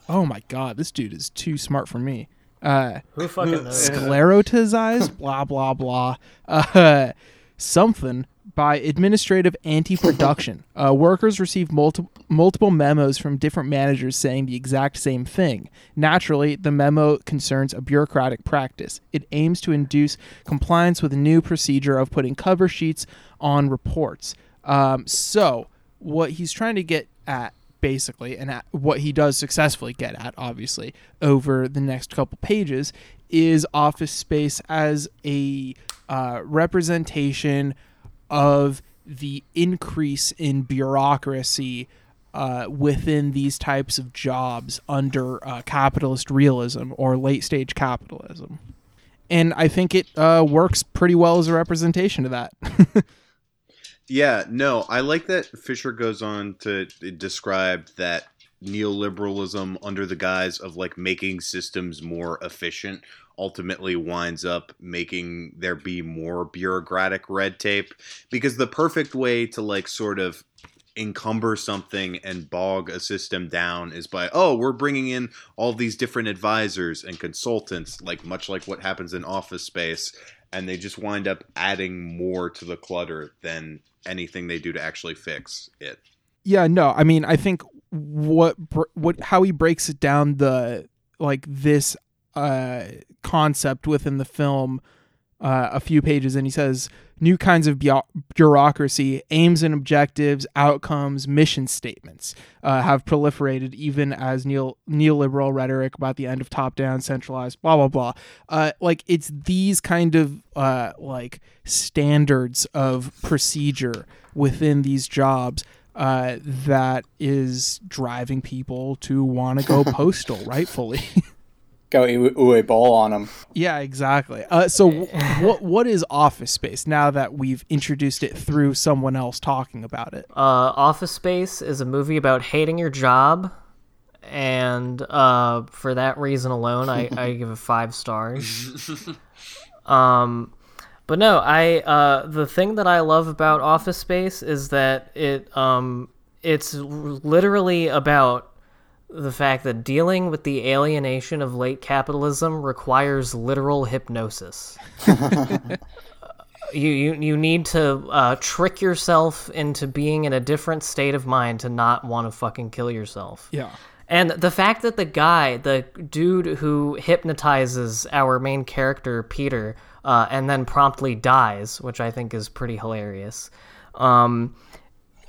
Oh my god, this dude is too smart for me. Uh, Who fucking knows? sclerotized, blah blah blah, (laughs) uh, something by administrative anti-production. (laughs) Uh, workers received multi- multiple memos from different managers saying the exact same thing. Naturally, the memo concerns a bureaucratic practice. It aims to induce compliance with a new procedure of putting cover sheets on reports. Um, so, what he's trying to get at basically, and at what he does successfully get at, obviously, over the next couple pages, is Office Space as a uh, representation of the increase in bureaucracy uh, within these types of jobs under uh, capitalist realism or late stage capitalism. And I think it uh, works pretty well as a representation of that. (laughs) Yeah, no, I like that Fisher goes on to describe that neoliberalism under the guise of like making systems more efficient ultimately winds up making there be more bureaucratic red tape. Because the perfect way to like sort of encumber something and bog a system down is by oh we're bringing in all these different advisors and consultants like much like what happens in office space and they just wind up adding more to the clutter than anything they do to actually fix it. Yeah, no, I mean, I think what what how he breaks it down the like this uh concept within the film uh, a few pages and he says new kinds of bu- bureaucracy aims and objectives outcomes mission statements uh, have proliferated even as neo- neoliberal rhetoric about the end of top down centralized blah blah blah. Uh, like it's these kind of uh, like standards of procedure within these jobs uh, that is driving people to want to go (laughs) postal rightfully Go Uwe Uwe Boll on them. Yeah, exactly. Uh, so, (laughs) what what is Office Space now that we've introduced it through someone else talking about it? Uh, Office Space is a movie about hating your job, and uh, for that reason alone, I, I (laughs) give it five stars. um, but no, I uh, the thing that I love about Office Space is that it um, it's literally about the fact that dealing with the alienation of late capitalism requires literal hypnosis. (laughs) you, you you need to uh, trick yourself into being in a different state of mind to not want to fucking kill yourself. Yeah. And the fact that the guy, the dude who hypnotizes our main character Peter, uh, and then promptly dies, which I think is pretty hilarious. Um,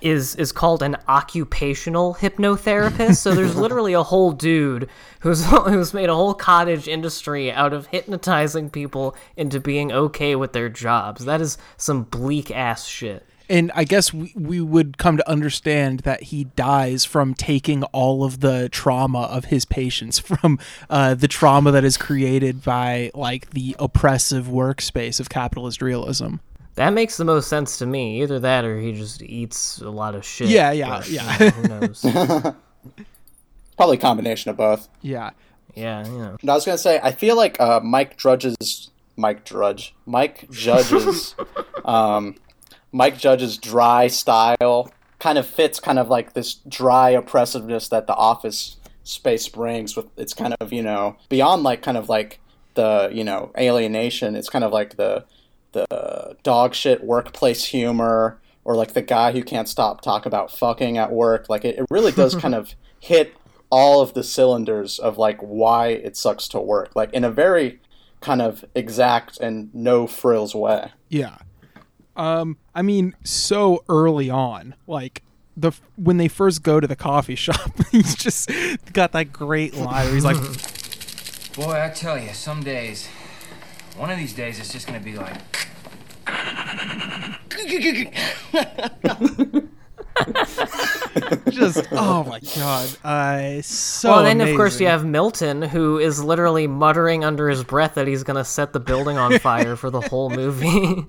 is is called an occupational hypnotherapist. So there's (laughs) literally a whole dude who's (laughs) who's made a whole cottage industry out of hypnotizing people into being okay with their jobs. That is some bleak ass shit. And I guess we, we would come to understand that he dies from taking all of the trauma of his patients, (laughs) from uh, the trauma that is created by like the oppressive workspace of capitalist realism. That makes the most sense to me. Either that or he just eats a lot of shit. Yeah, yeah, but, yeah. you know, who knows? (laughs) (laughs) Probably a combination of both. Yeah. yeah, you know. And I was gonna say, I feel like uh, Mike Drudge's Mike Drudge, Mike Judge's, um, Mike Judge's dry style kind of fits kind of like this dry oppressiveness that the Office space brings. With it's kind of you know beyond like kind of like the you know alienation. It's kind of like the the dog shit workplace humor or like the guy who can't stop talk about fucking at work. Like it, it really does kind of (laughs) hit all of the cylinders of like why it sucks to work. Like in a very kind of exact and no frills way. Yeah. Um, I mean, so early on, like the when they first go to the coffee (laughs) shop, he's just got that great line where he's like, (laughs) Boy, I tell you, some days, one of these days, it's just gonna be like. (laughs) just oh my god, uh, so. well, then of course you have Milton, who is literally muttering under his breath that he's gonna set the building on fire for the whole movie.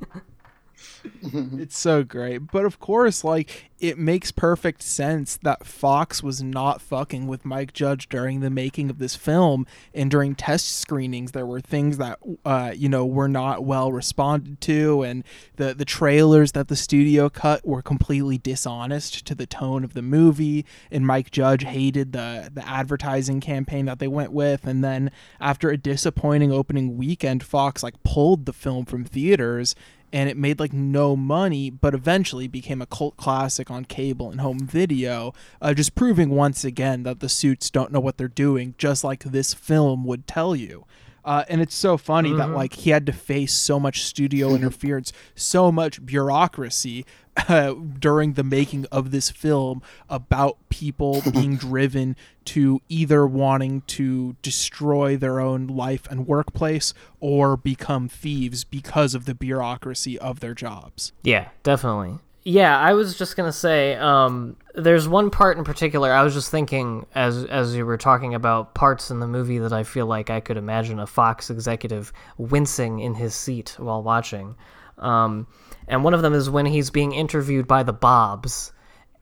(laughs) it's so great. But of course, like it makes perfect sense that Fox was not fucking with Mike Judge during the making of this film and during test screenings there were things that uh, you know were not well responded to and the the trailers that the studio cut were completely dishonest to the tone of the movie and Mike Judge hated the the advertising campaign that they went with and then after a disappointing opening weekend Fox like pulled the film from theaters and it made like no money, but eventually became a cult classic on cable and home video, uh, just proving once again that the suits don't know what they're doing, just like this film would tell you. Uh, and it's so funny that like he had to face so much studio (laughs) interference, so much bureaucracy (laughs) uh, during the making of this film about people (laughs) being driven to either wanting to destroy their own life and workplace or become thieves because of the bureaucracy of their jobs. Yeah, definitely. Yeah, I was just gonna say, um, there's one part in particular. I was just thinking as as you were talking about parts in the movie that I feel like I could imagine a Fox executive wincing in his seat while watching. Um, and one of them is when he's being interviewed by the Bobs,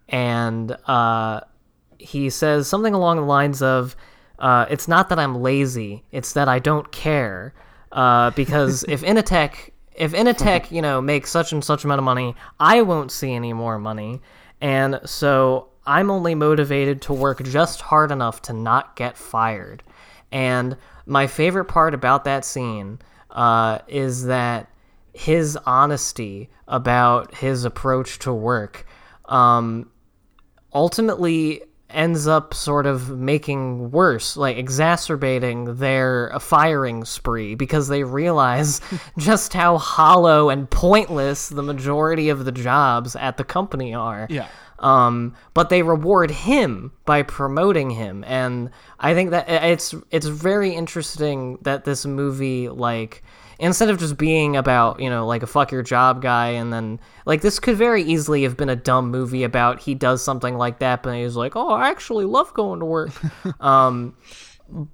and uh, he says something along the lines of, uh, "It's not that I'm lazy; it's that I don't care." Uh, because if Initech, if Initech, (laughs) you know, makes such and such amount of money, I won't see any more money, and so I'm only motivated to work just hard enough to not get fired. And my favorite part about that scene uh, is that his honesty about his approach to work um, ultimately ends up sort of making worse, like exacerbating their firing spree because they realize (laughs) just how hollow and pointless the majority of the jobs at the company are. Yeah. Um, but they reward him by promoting him, and I think that it's it's very interesting that this movie like instead of just being about you know like a fuck your job guy and then like this could very easily have been a dumb movie about he does something like that but he's like oh i actually love going to work. (laughs) Um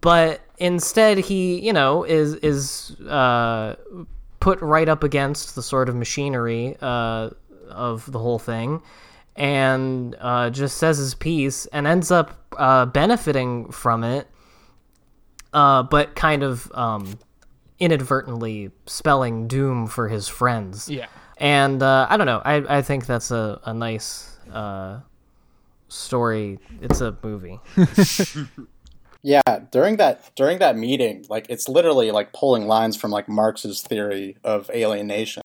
but instead he you know is is uh put right up against the sort of machinery uh of the whole thing and uh, just says his piece and ends up uh, benefiting from it, uh, but kind of um, inadvertently spelling doom for his friends. Yeah. And uh, I don't know. I, I think that's a, a nice uh, story. It's a movie. (laughs) Yeah, during that during that meeting, like it's literally like pulling lines from like Marx's theory of alienation,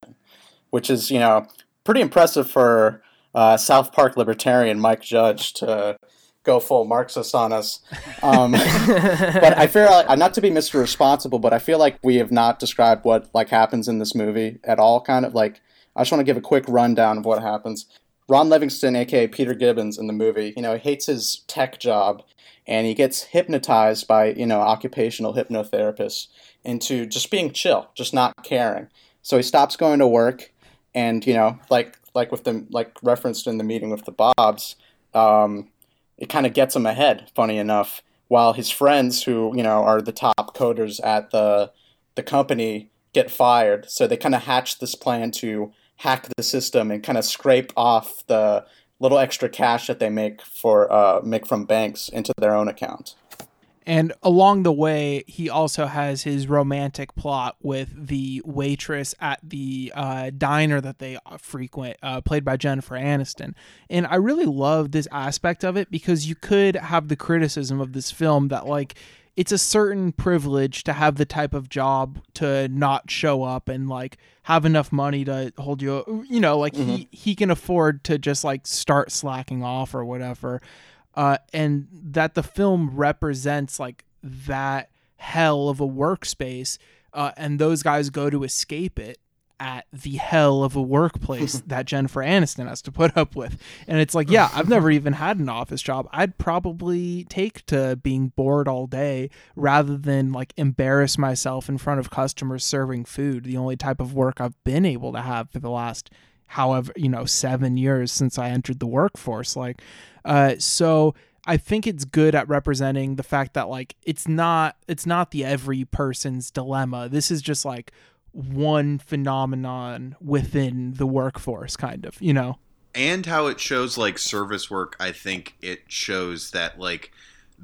which is you know pretty impressive for uh, South Park libertarian Mike Judge to go full Marxist on us. (laughs) Um, but I feel like not to be Mr. Responsible, but I feel like we have not described what like happens in this movie at all. Kind of like I just want to give a quick rundown of what happens. Ron Livingston, aka Peter Gibbons, in the movie, you know, he hates his tech job, and he gets hypnotized by you know occupational hypnotherapists into just being chill, just not caring. So he stops going to work, and you know, like like with the like referenced in the meeting with the Bobs, um, it kind of gets him ahead. Funny enough, while his friends, who you know are the top coders at the the company, get fired. So they kind of hatch this plan to hack the system and kind of scrape off the little extra cash that they make for uh, make from banks into their own account. And along the way, he also has his romantic plot with the waitress at the uh, diner that they frequent, uh, played by Jennifer Aniston. And I really love this aspect of it because you could have the criticism of this film that, like, it's a certain privilege to have the type of job to not show up and like have enough money to hold you you know like he he can afford to just like start slacking off or whatever uh and that the film represents like that hell of a workspace uh and those guys go to escape it at the hell of a workplace (laughs) that Jennifer Aniston has to put up with. And it's like, yeah, I've never even had an office job. I'd probably take to being bored all day rather than like embarrass myself in front of customers serving food, the only type of work I've been able to have for the last however, you know, 7 years since I entered the workforce like uh so I think it's good at representing the fact that like it's not it's not the every person's dilemma. This is just like one phenomenon within the workforce kind of, you know. and how it shows like service work i think it shows that like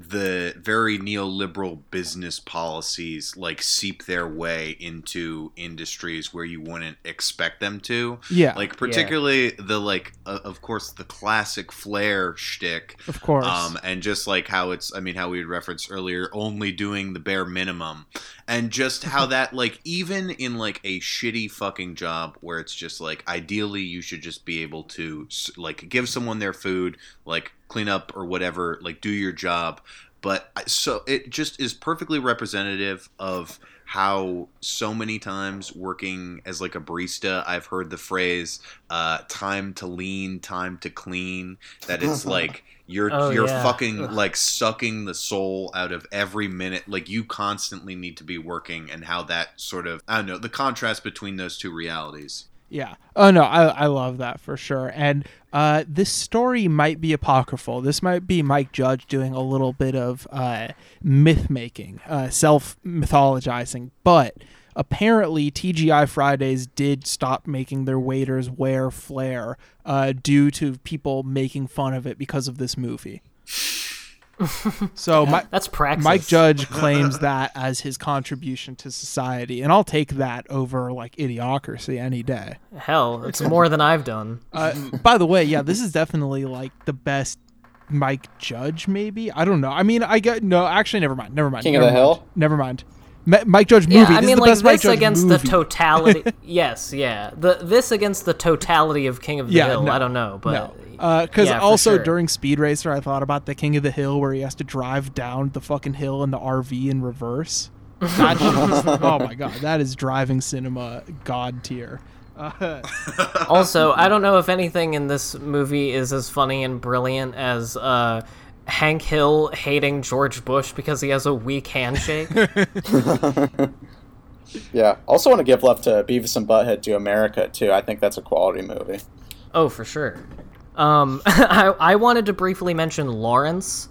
the very neoliberal business policies like seep their way into industries where you wouldn't expect them to Yeah. like particularly the like uh, of course the classic flair shtick Of course. um and just like how it's i mean how we had referenced earlier only doing the bare minimum and just how (laughs) that like even in like a shitty fucking job where it's just like ideally you should just be able to like give someone their food like clean up or whatever like do your job but I- so it just is perfectly representative of how so many times working as like a barista i've heard the phrase uh, time to lean time to clean that it's (laughs) like you're Oh, you're yeah. fucking Ugh. like sucking the soul out of every minute like you constantly need to be working and how that sort of i don't know the contrast between those two realities Yeah. Oh no, I I love that for sure. And uh, this story might be apocryphal. This might be Mike Judge doing a little bit of uh, myth making, uh, self mythologizing. But apparently, TGI Fridays did stop making their waiters wear flair uh, due to people making fun of it because of this movie. (laughs) So my, That's praxis. Mike Judge (laughs) claims that as his contribution to society, and I'll take that over like idiocracy any day. Hell, it's more than I've done. (laughs) Uh, by the way, yeah, this is definitely like the best Mike Judge. Maybe I don't know. I mean, I get no. Actually, never mind. Never mind. King of the mind, Hill? Never mind. Mike Judge movie. Yeah, I mean, is the like this against movie. the totality. (laughs) yes, yeah. The this against the totality of King of the Yeah, Hill. no, I don't know, but no. Because yeah, also sure. during Speed Racer, I thought about the King of the Hill where he has to drive down the fucking hill in the RV in reverse. (laughs) Oh my god, that is driving cinema god tier. Uh, also, I don't know if anything in this movie is as funny and brilliant as uh, Hank Hill hating George Bush because he has a weak handshake. (laughs) Yeah. Also want to give love to Beavis and Butthead Do America too. I think that's a quality movie. oh, for sure. Um, (laughs) I, I wanted to briefly mention Lawrence,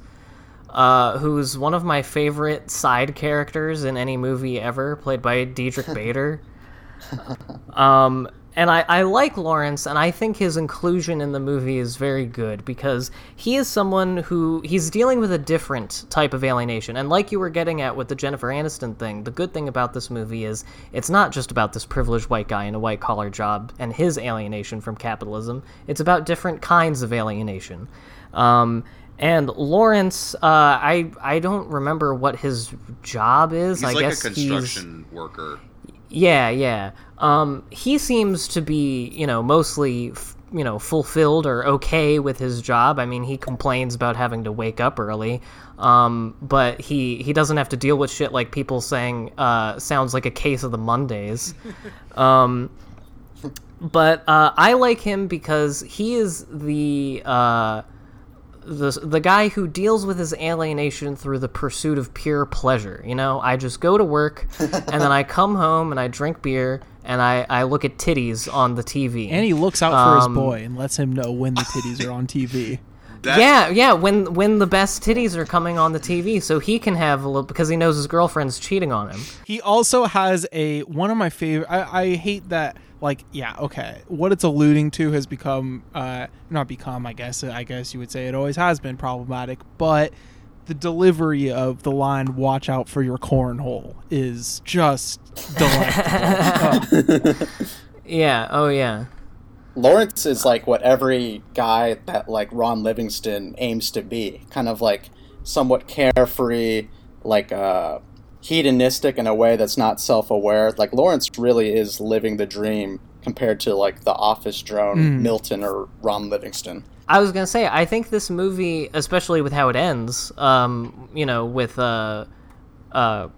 uh, who's one of my favorite side characters in any movie ever, played by Diedrich Bader. (laughs) Um, and I, I like Lawrence, and I think his inclusion in the movie is very good because he is someone who he's dealing with a different type of alienation. And like you were getting at with the Jennifer Aniston thing, the good thing about this movie is it's not just about this privileged white guy in a white collar job and his alienation from capitalism. It's about different kinds of alienation. Um, and Lawrence, uh, I I don't remember what his job is. he's I like guess a he's construction worker yeah, yeah. Um, he seems to be, you know, mostly, f- you know, fulfilled or okay with his job. I mean, he complains about having to wake up early, um, but he he doesn't have to deal with shit like people saying uh, sounds like a case of the Mondays. (laughs) um, but uh, I like him because he is the. Uh, the the guy who deals with his alienation through the pursuit of pure pleasure. You know, I just go to work (laughs) and then I come home and I drink beer and I, I look at titties on the TV. and he looks out for Um, his boy and lets him know when the titties are on (laughs) TV. That- yeah, yeah. When when the best titties are coming on the TV, so he can have a little because he knows his girlfriend's cheating on him. He also has a one of my favorite. I, I hate that. Like, yeah, okay. What it's alluding to has become, uh, not become. I guess. I guess you would say it always has been problematic. But the delivery of the line "Watch out for your cornhole" is just delightful. (laughs) Oh, Yeah. Oh yeah. Lawrence is like what every guy that like Ron Livingston aims to be, kind of like somewhat carefree, like uh, hedonistic in a way that's not self-aware. Like Lawrence really is living the dream compared to like the office drone Mm. Milton or Ron Livingston. I was gonna say, I think this movie, especially with how it ends, um, you know, with uh, uh,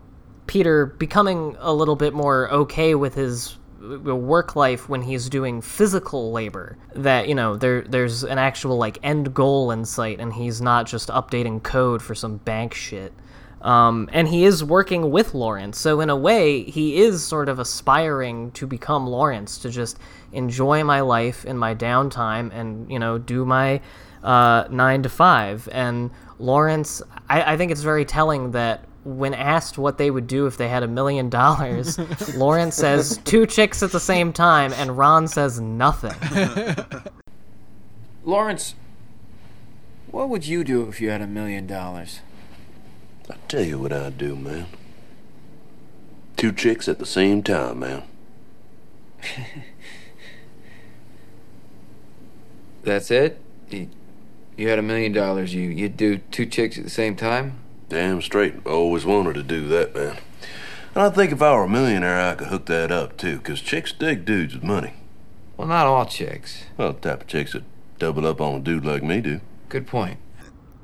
Peter becoming a little bit more okay with his uh, work life when he's doing physical labor. That you know, there there's an actual like end goal in sight, and he's not just updating code for some bank shit. Um, and he is working with Lawrence, so in a way, he is sort of aspiring to become Lawrence, to just enjoy my life in my downtime and you know do my uh, nine to five. And Lawrence, I, I think it's very telling that when asked what they would do if they had a million dollars, (laughs) Lawrence says two chicks at the same time, and Ron says nothing. (laughs) Lawrence, what would you do if you had a million dollars? I tell you what I'd do, man. Two chicks at the same time, man. (laughs) That's it? You, you had a million dollars, you, you'd do two chicks at the same time? Damn straight. I always wanted to do that, man. And I think if I were a millionaire, I could hook that up, too, because chicks dig dudes with money. Well, not all chicks. Well, the type of chicks that double up on a dude like me do. Good point.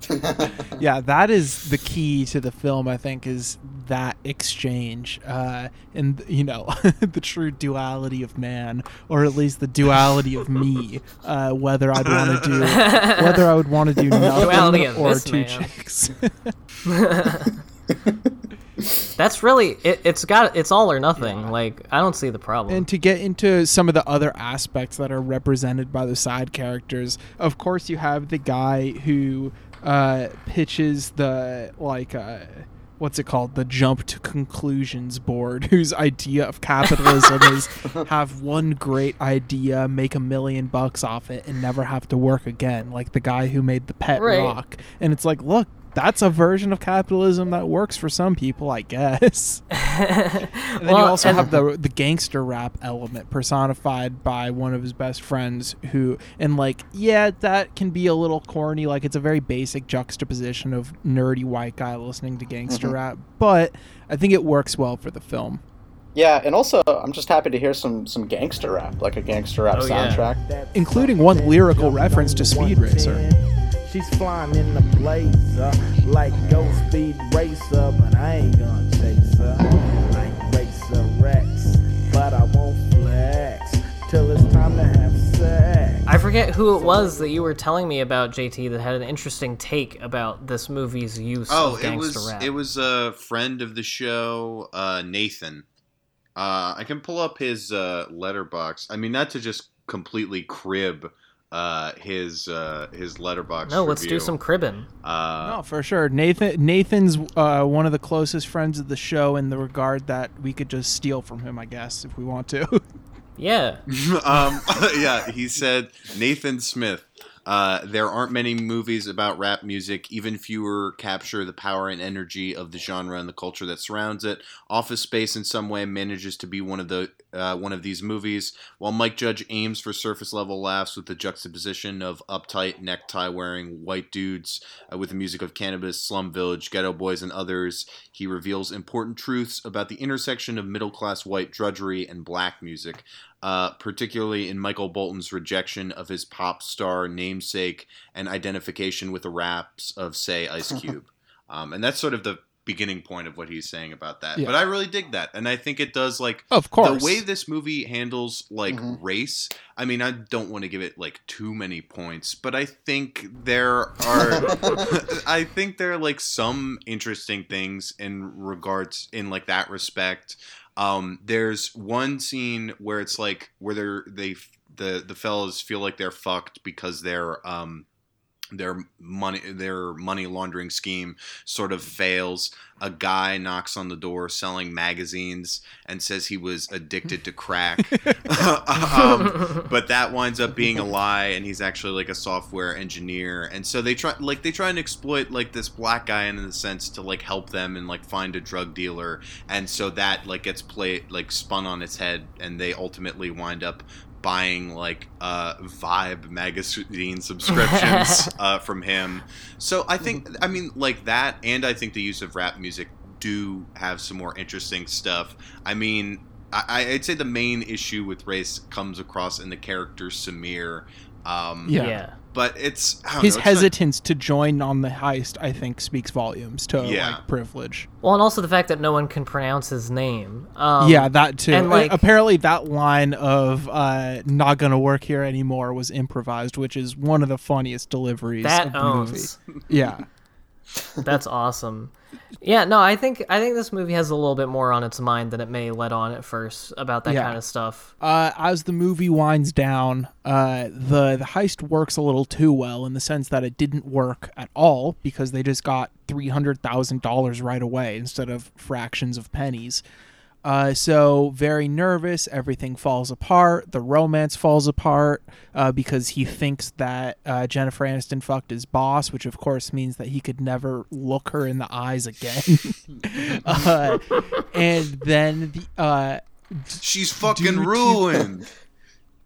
(laughs) yeah, that is the key to the film. I think is that exchange, uh, and you know, (laughs) the true duality of man, or at least the duality of me. Uh, whether I'd want to do, (laughs) whether I would want to do nothing or two man. chicks. That's really it, it's got it's all or nothing. Like I don't see the problem. And to get into some of the other aspects that are represented by the side characters, of course, you have the guy who uh, pitches the like. Uh, What's it called? The jump to conclusions board, (laughs) whose idea of capitalism is (laughs) have one great idea, make a million bucks off it, and never have to work again. Like the guy who made the pet Right. rock. And it's like, look, that's a version of capitalism that works for some people, I guess. (laughs) And then you also have the the gangster rap element personified by one of his best friends who and like yeah that can be a little corny like it's a very basic juxtaposition of nerdy white guy listening to gangster Mhm. rap but I think it works well for the film. Yeah, and also I'm just happy to hear some some gangster rap, like a gangster rap Oh, yeah. soundtrack. Including one lyrical reference to Speed Racer. She's flying in the blazer like Ghost Speed Racer, but I ain't gonna chase her like Racer X. But I won't flex till it's time to have sex. I forget who it was that you were telling me about, JT, that had an interesting take about this movie's use Oh, of it was rap. it was a friend of the show, uh, Nathan. Uh, I can pull up his uh, Letterboxd. I mean, not to just completely crib uh, his uh, his Letterboxd. no, let's do some cribbing. Uh, No, for sure. Nathan Nathan's uh, one of the closest friends of the show in the regard that we could just steal from him, I guess, if we want to. (laughs) Yeah. (laughs) um, (laughs) yeah, he said Nathan Smith. Uh, there aren't many movies about rap music. Even fewer capture the power and energy of the genre and the culture that surrounds it. Office Space, in some way, manages to be one of the uh, one of these movies. While Mike Judge aims for surface level laughs with the juxtaposition of uptight necktie wearing white dudes uh, with the music of Canibus, Slum Village, Geto Boys, and others, he reveals important truths about the intersection of middle class white drudgery and black music uh, particularly in Michael Bolton's rejection of his pop star namesake and identification with the raps of, say, Ice (laughs) Cube. um, and that's sort of the beginning point of what he's saying about that. Yeah. But I really dig that, and I think it does like Of course. the way this movie handles like race. I mean, I don't want to give it like too many points, but I think there are (laughs) (laughs) I think there are like some interesting things in regards in like that respect. Um, there's one scene where it's like where they're they the the fellas feel like they're fucked because they're um their money their money laundering scheme sort of fails. A guy knocks on the door selling magazines and says he was addicted to crack. (laughs) (laughs) Um, but that winds up being a lie and he's actually like a software engineer. And so they try like they try and exploit like this black guy in the sense to like help them and like find a drug dealer. And so that like gets played like spun on its head and they ultimately wind up buying like uh, Vibe magazine subscriptions (laughs) uh, from him. So I think, I mean, like that, and I think the use of rap music do have some more interesting stuff. I mean, I, I'd say the main issue with race comes across in the character Samir. Um, Yeah. Yeah. But it's I don't His know, it's not- hesitance to join on the heist, I think, speaks volumes to Yeah. like privilege. Well, and also the fact that no one can pronounce his name. Um, yeah, that too. And Uh, like, apparently, that line of uh, "not gonna work here anymore" was improvised, which is one of the funniest deliveries That of the owns. movie. Yeah, (laughs) That's (laughs) awesome. Yeah, no, I think I think this movie has a little bit more on its mind than it may let on at first about that Yeah. kind of stuff. uh, as the movie winds down, uh, the the heist works a little too well in the sense that it didn't work at all because they just got three hundred thousand dollars right away instead of fractions of pennies. Uh, so very nervous. Everything falls apart. The romance falls apart uh, because he thinks that uh, Jennifer Aniston fucked his boss, which of course means that he could never look her in the eyes again. (laughs) uh, and then the uh, she's fucking ruined.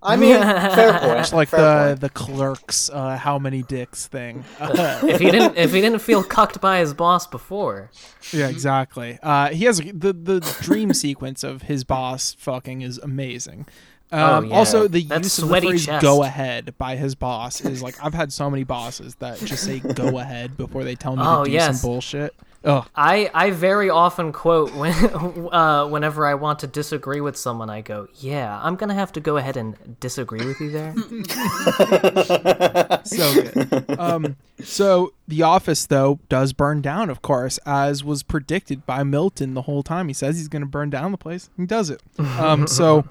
I mean, (laughs) fair point. It's like fair the point. the clerks, uh, how many dicks thing. (laughs) If he didn't if he didn't feel cucked by his boss before. Yeah, exactly. Uh, he has the the dream sequence of his boss fucking is amazing. Oh, Um, yeah. Also, the That use of the sweaty phrase chest. "go ahead" by his boss is like I've had so many bosses that just say "go (laughs) ahead" before they tell me Oh, to do yes. some bullshit. Ugh. I, I very often quote when (laughs) uh, whenever I want to disagree with someone, I go, "Yeah, I'm gonna have to go ahead and disagree with you there." (laughs) so good. Um, so the office though does burn down, of course, as was predicted by Milton the whole time. He says he's going to burn down the place. He does it. Um, so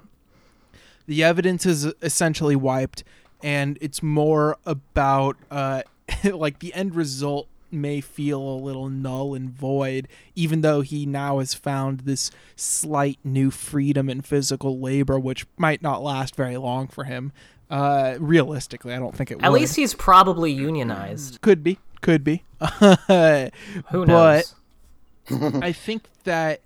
(laughs) the evidence is essentially wiped, and it's more about uh, like the end result may feel a little null and void, even though he now has found this slight new freedom in physical labor, which might not last very long for him. Uh, realistically, I don't think it will. At would. least he's probably unionized. Could be, could be. (laughs) Who knows? But I think that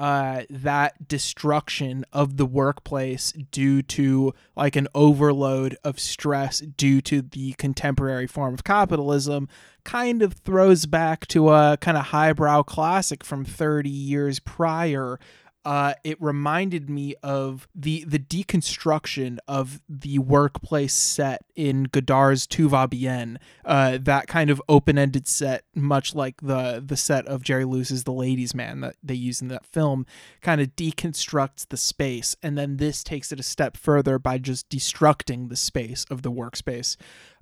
uh, that destruction of the workplace due to like an overload of stress due to the contemporary form of capitalism kind of throws back to a kind of highbrow classic from 30 years prior uh, it reminded me of the the deconstruction of the workplace set in Godard's Tout va bien. Uh, that kind of open ended set, much like the the set of Jerry Lewis's The Ladies Man that they use in that film, kind of deconstructs the space, and then this takes it a step further by just destructing the space of the workspace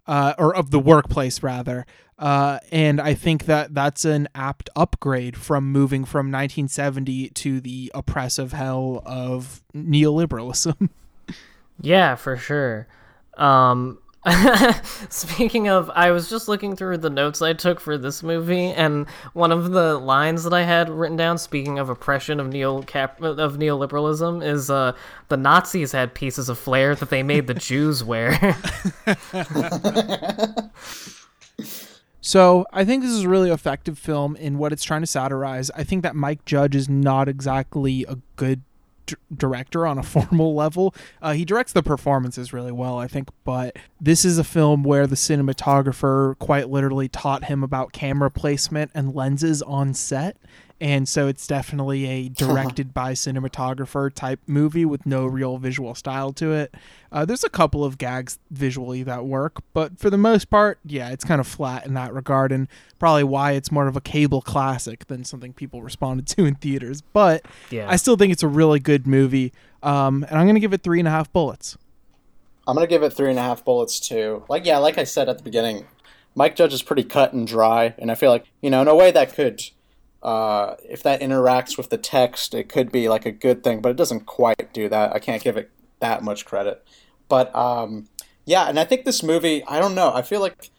uh, or of the workplace rather. Uh, and I think that that's an apt upgrade from moving from 1970 to the oppressive hell of neoliberalism. (laughs) Yeah, for sure. Um, (laughs) speaking of, I was just looking through the notes I took for this movie, and one of the lines that I had written down, speaking of oppression of neo cap of neoliberalism, is uh, the Nazis had pieces of flair that they made the (laughs) Jews wear. (laughs) So I think this is a really effective film in what it's trying to satirize. I think that Mike Judge is not exactly a good d- director on a (laughs) formal level. Uh, he directs the performances really well, I think, but this is a film where the cinematographer quite literally taught him about camera placement and lenses on set. And so it's definitely a (laughs) directed by cinematographer type movie with no real visual style to it. Uh, there's a couple of gags visually that work, but for the most part, yeah, it's kind of flat in that regard, and probably why it's more of a cable classic than something people responded to in theaters. But Yeah. I still think it's a really good movie, um, and I'm gonna give it three and a half bullets. I'm gonna give it three and a half bullets too. Like yeah, like I said at the beginning, Mike Judge is pretty cut and dry, and I feel like you know in a way that could, uh, if that interacts with the text, it could be like a good thing, but it doesn't quite do that. I can't give it that much credit, but um, yeah, and I think this movie, I don't know, I feel like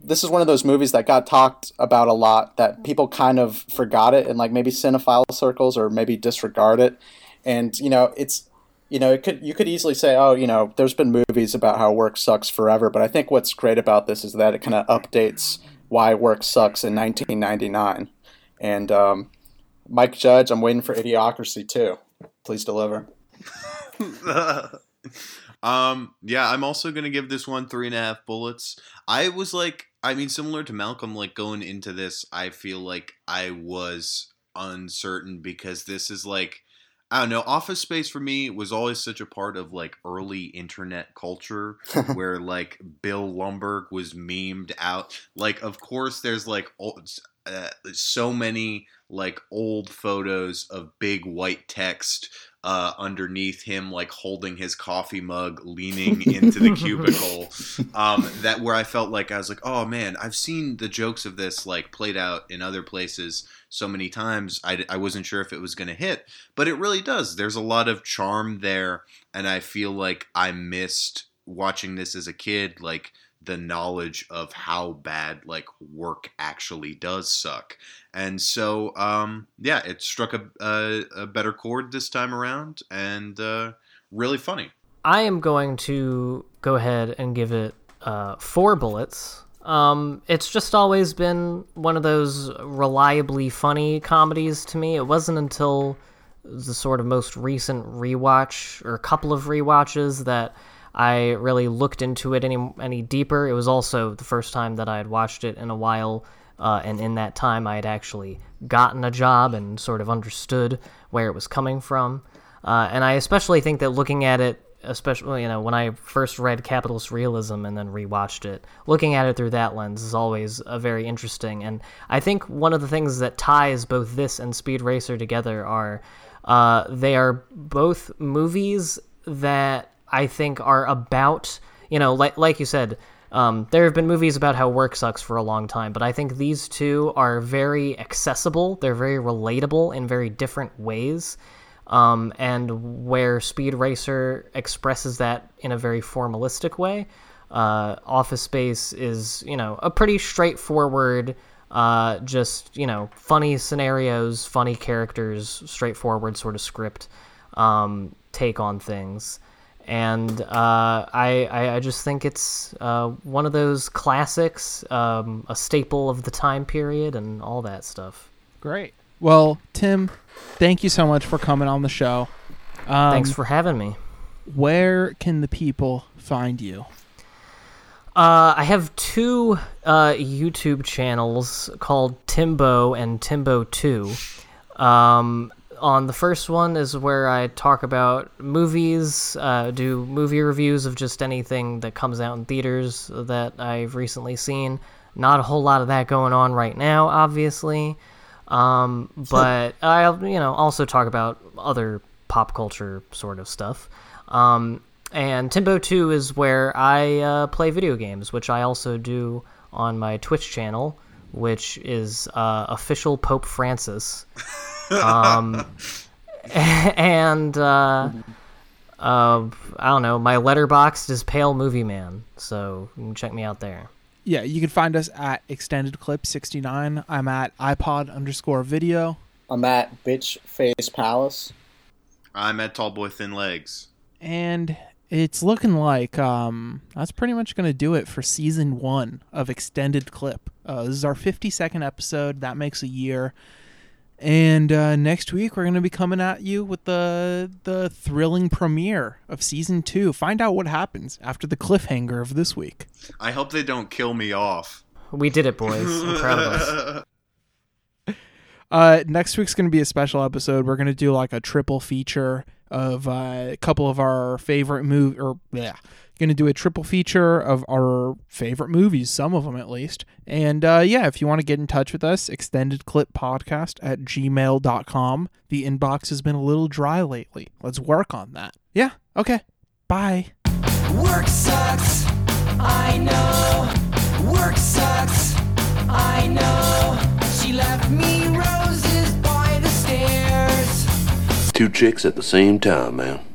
this is one of those movies that got talked about a lot that people kind of forgot it in like maybe cinephile circles or maybe disregard it, and you know it's you know, it could you could easily say, oh, you know, there's been movies about how work sucks forever, but I think what's great about this is that it kind of updates why work sucks in 1999. And um, Mike Judge, I'm waiting for Idiocracy too. Please deliver. (laughs) Um, yeah, I'm also gonna give this one three and a half bullets. I was like, I mean, similar to Malcolm, like going into this, I feel like I was uncertain because this is like, I don't know, Office Space for me was always such a part of like early internet culture (laughs) where like Bill Lumbergh was memed out. Like, of course, there's like old, uh, so many like old photos of big white text uh, underneath him, like holding his coffee mug, leaning into the cubicle. (laughs) Um, that where I felt like I was like, oh man, I've seen the jokes of this like played out in other places so many times. I, I wasn't sure if it was going to hit, but it really does. There's a lot of charm there, and I feel like I missed watching this as a kid, like the knowledge of how bad like work actually does suck and so um yeah it struck a, a, a better chord this time around and uh really funny I am going to go ahead and give it uh, four bullets. Um, it's just always been one of those reliably funny comedies to me. It wasn't until the sort of most recent rewatch or couple of rewatches that I really looked into it any any deeper. It was also the first time that I had watched it in a while, uh, and in that time I had actually gotten a job and sort of understood where it was coming from. Uh, and I especially think that looking at it, especially you know when I first read Capitalist Realism and then rewatched it, looking at it through that lens is always a very interesting. And I think one of the things that ties both this and Speed Racer together are uh, they are both movies that I think are about you know like like you said. Um, there have been movies about how work sucks for a long time, but I think these two are very accessible. They're very relatable in very different ways. Um, and where Speed Racer expresses that in a very formalistic way, uh, Office Space is, you know, a pretty straightforward, uh, just, you know, funny scenarios, funny characters, straightforward sort of script um, take on things. And uh, I, I, I just think it's uh, one of those classics, um, a staple of the time period, and all that stuff. Great. Well, Tim, thank you so much for coming on the show. Um, Thanks for having me. Where can the people find you? Uh, I have two uh, YouTube channels called Timbo and Timbo 2. Um, on the first one is where I talk about movies, uh, do movie reviews of just anything that comes out in theaters that I've recently seen. Not a whole lot of that going on right now, obviously. Um, (laughs) but I'll you know also talk about other pop culture sort of stuff. Um, and Timbo Two is where I uh, play video games, which I also do on my Twitch channel, which is uh, official Pope Francis. (laughs) um, (laughs) and uh, uh, I don't know, my Letterboxd is Pale Movie Man, so you can check me out there. Yeah, you can find us at extended clip 69. I'm at iPod underscore video. I'm at Bitch Face Palace. i'm at tall boy thin legs And it's looking like um, that's pretty much going to do it for season one of Extended Clip. Uh, this is our 52nd episode. That makes a year. And uh, next week we're going to be coming at you with the the thrilling premiere of season two. Find out what happens after the cliffhanger of this week. i hope they don't kill me off We did it, boys. (laughs) I'm proud of us. Uh, next week's going to be a special episode. We're going to do like a triple feature of uh, a couple of our favorite movie or yeah, going to do a triple feature of our favorite movies, some of them at least. And uh, yeah, if you want to get in touch with us, extended clip podcast at gmail.com. The inbox has been a little dry lately. Let's work on that. Yeah. Okay. Bye. Work sucks, I know. Work sucks, I know. She left me roses by the stairs. Two chicks at the same time, man.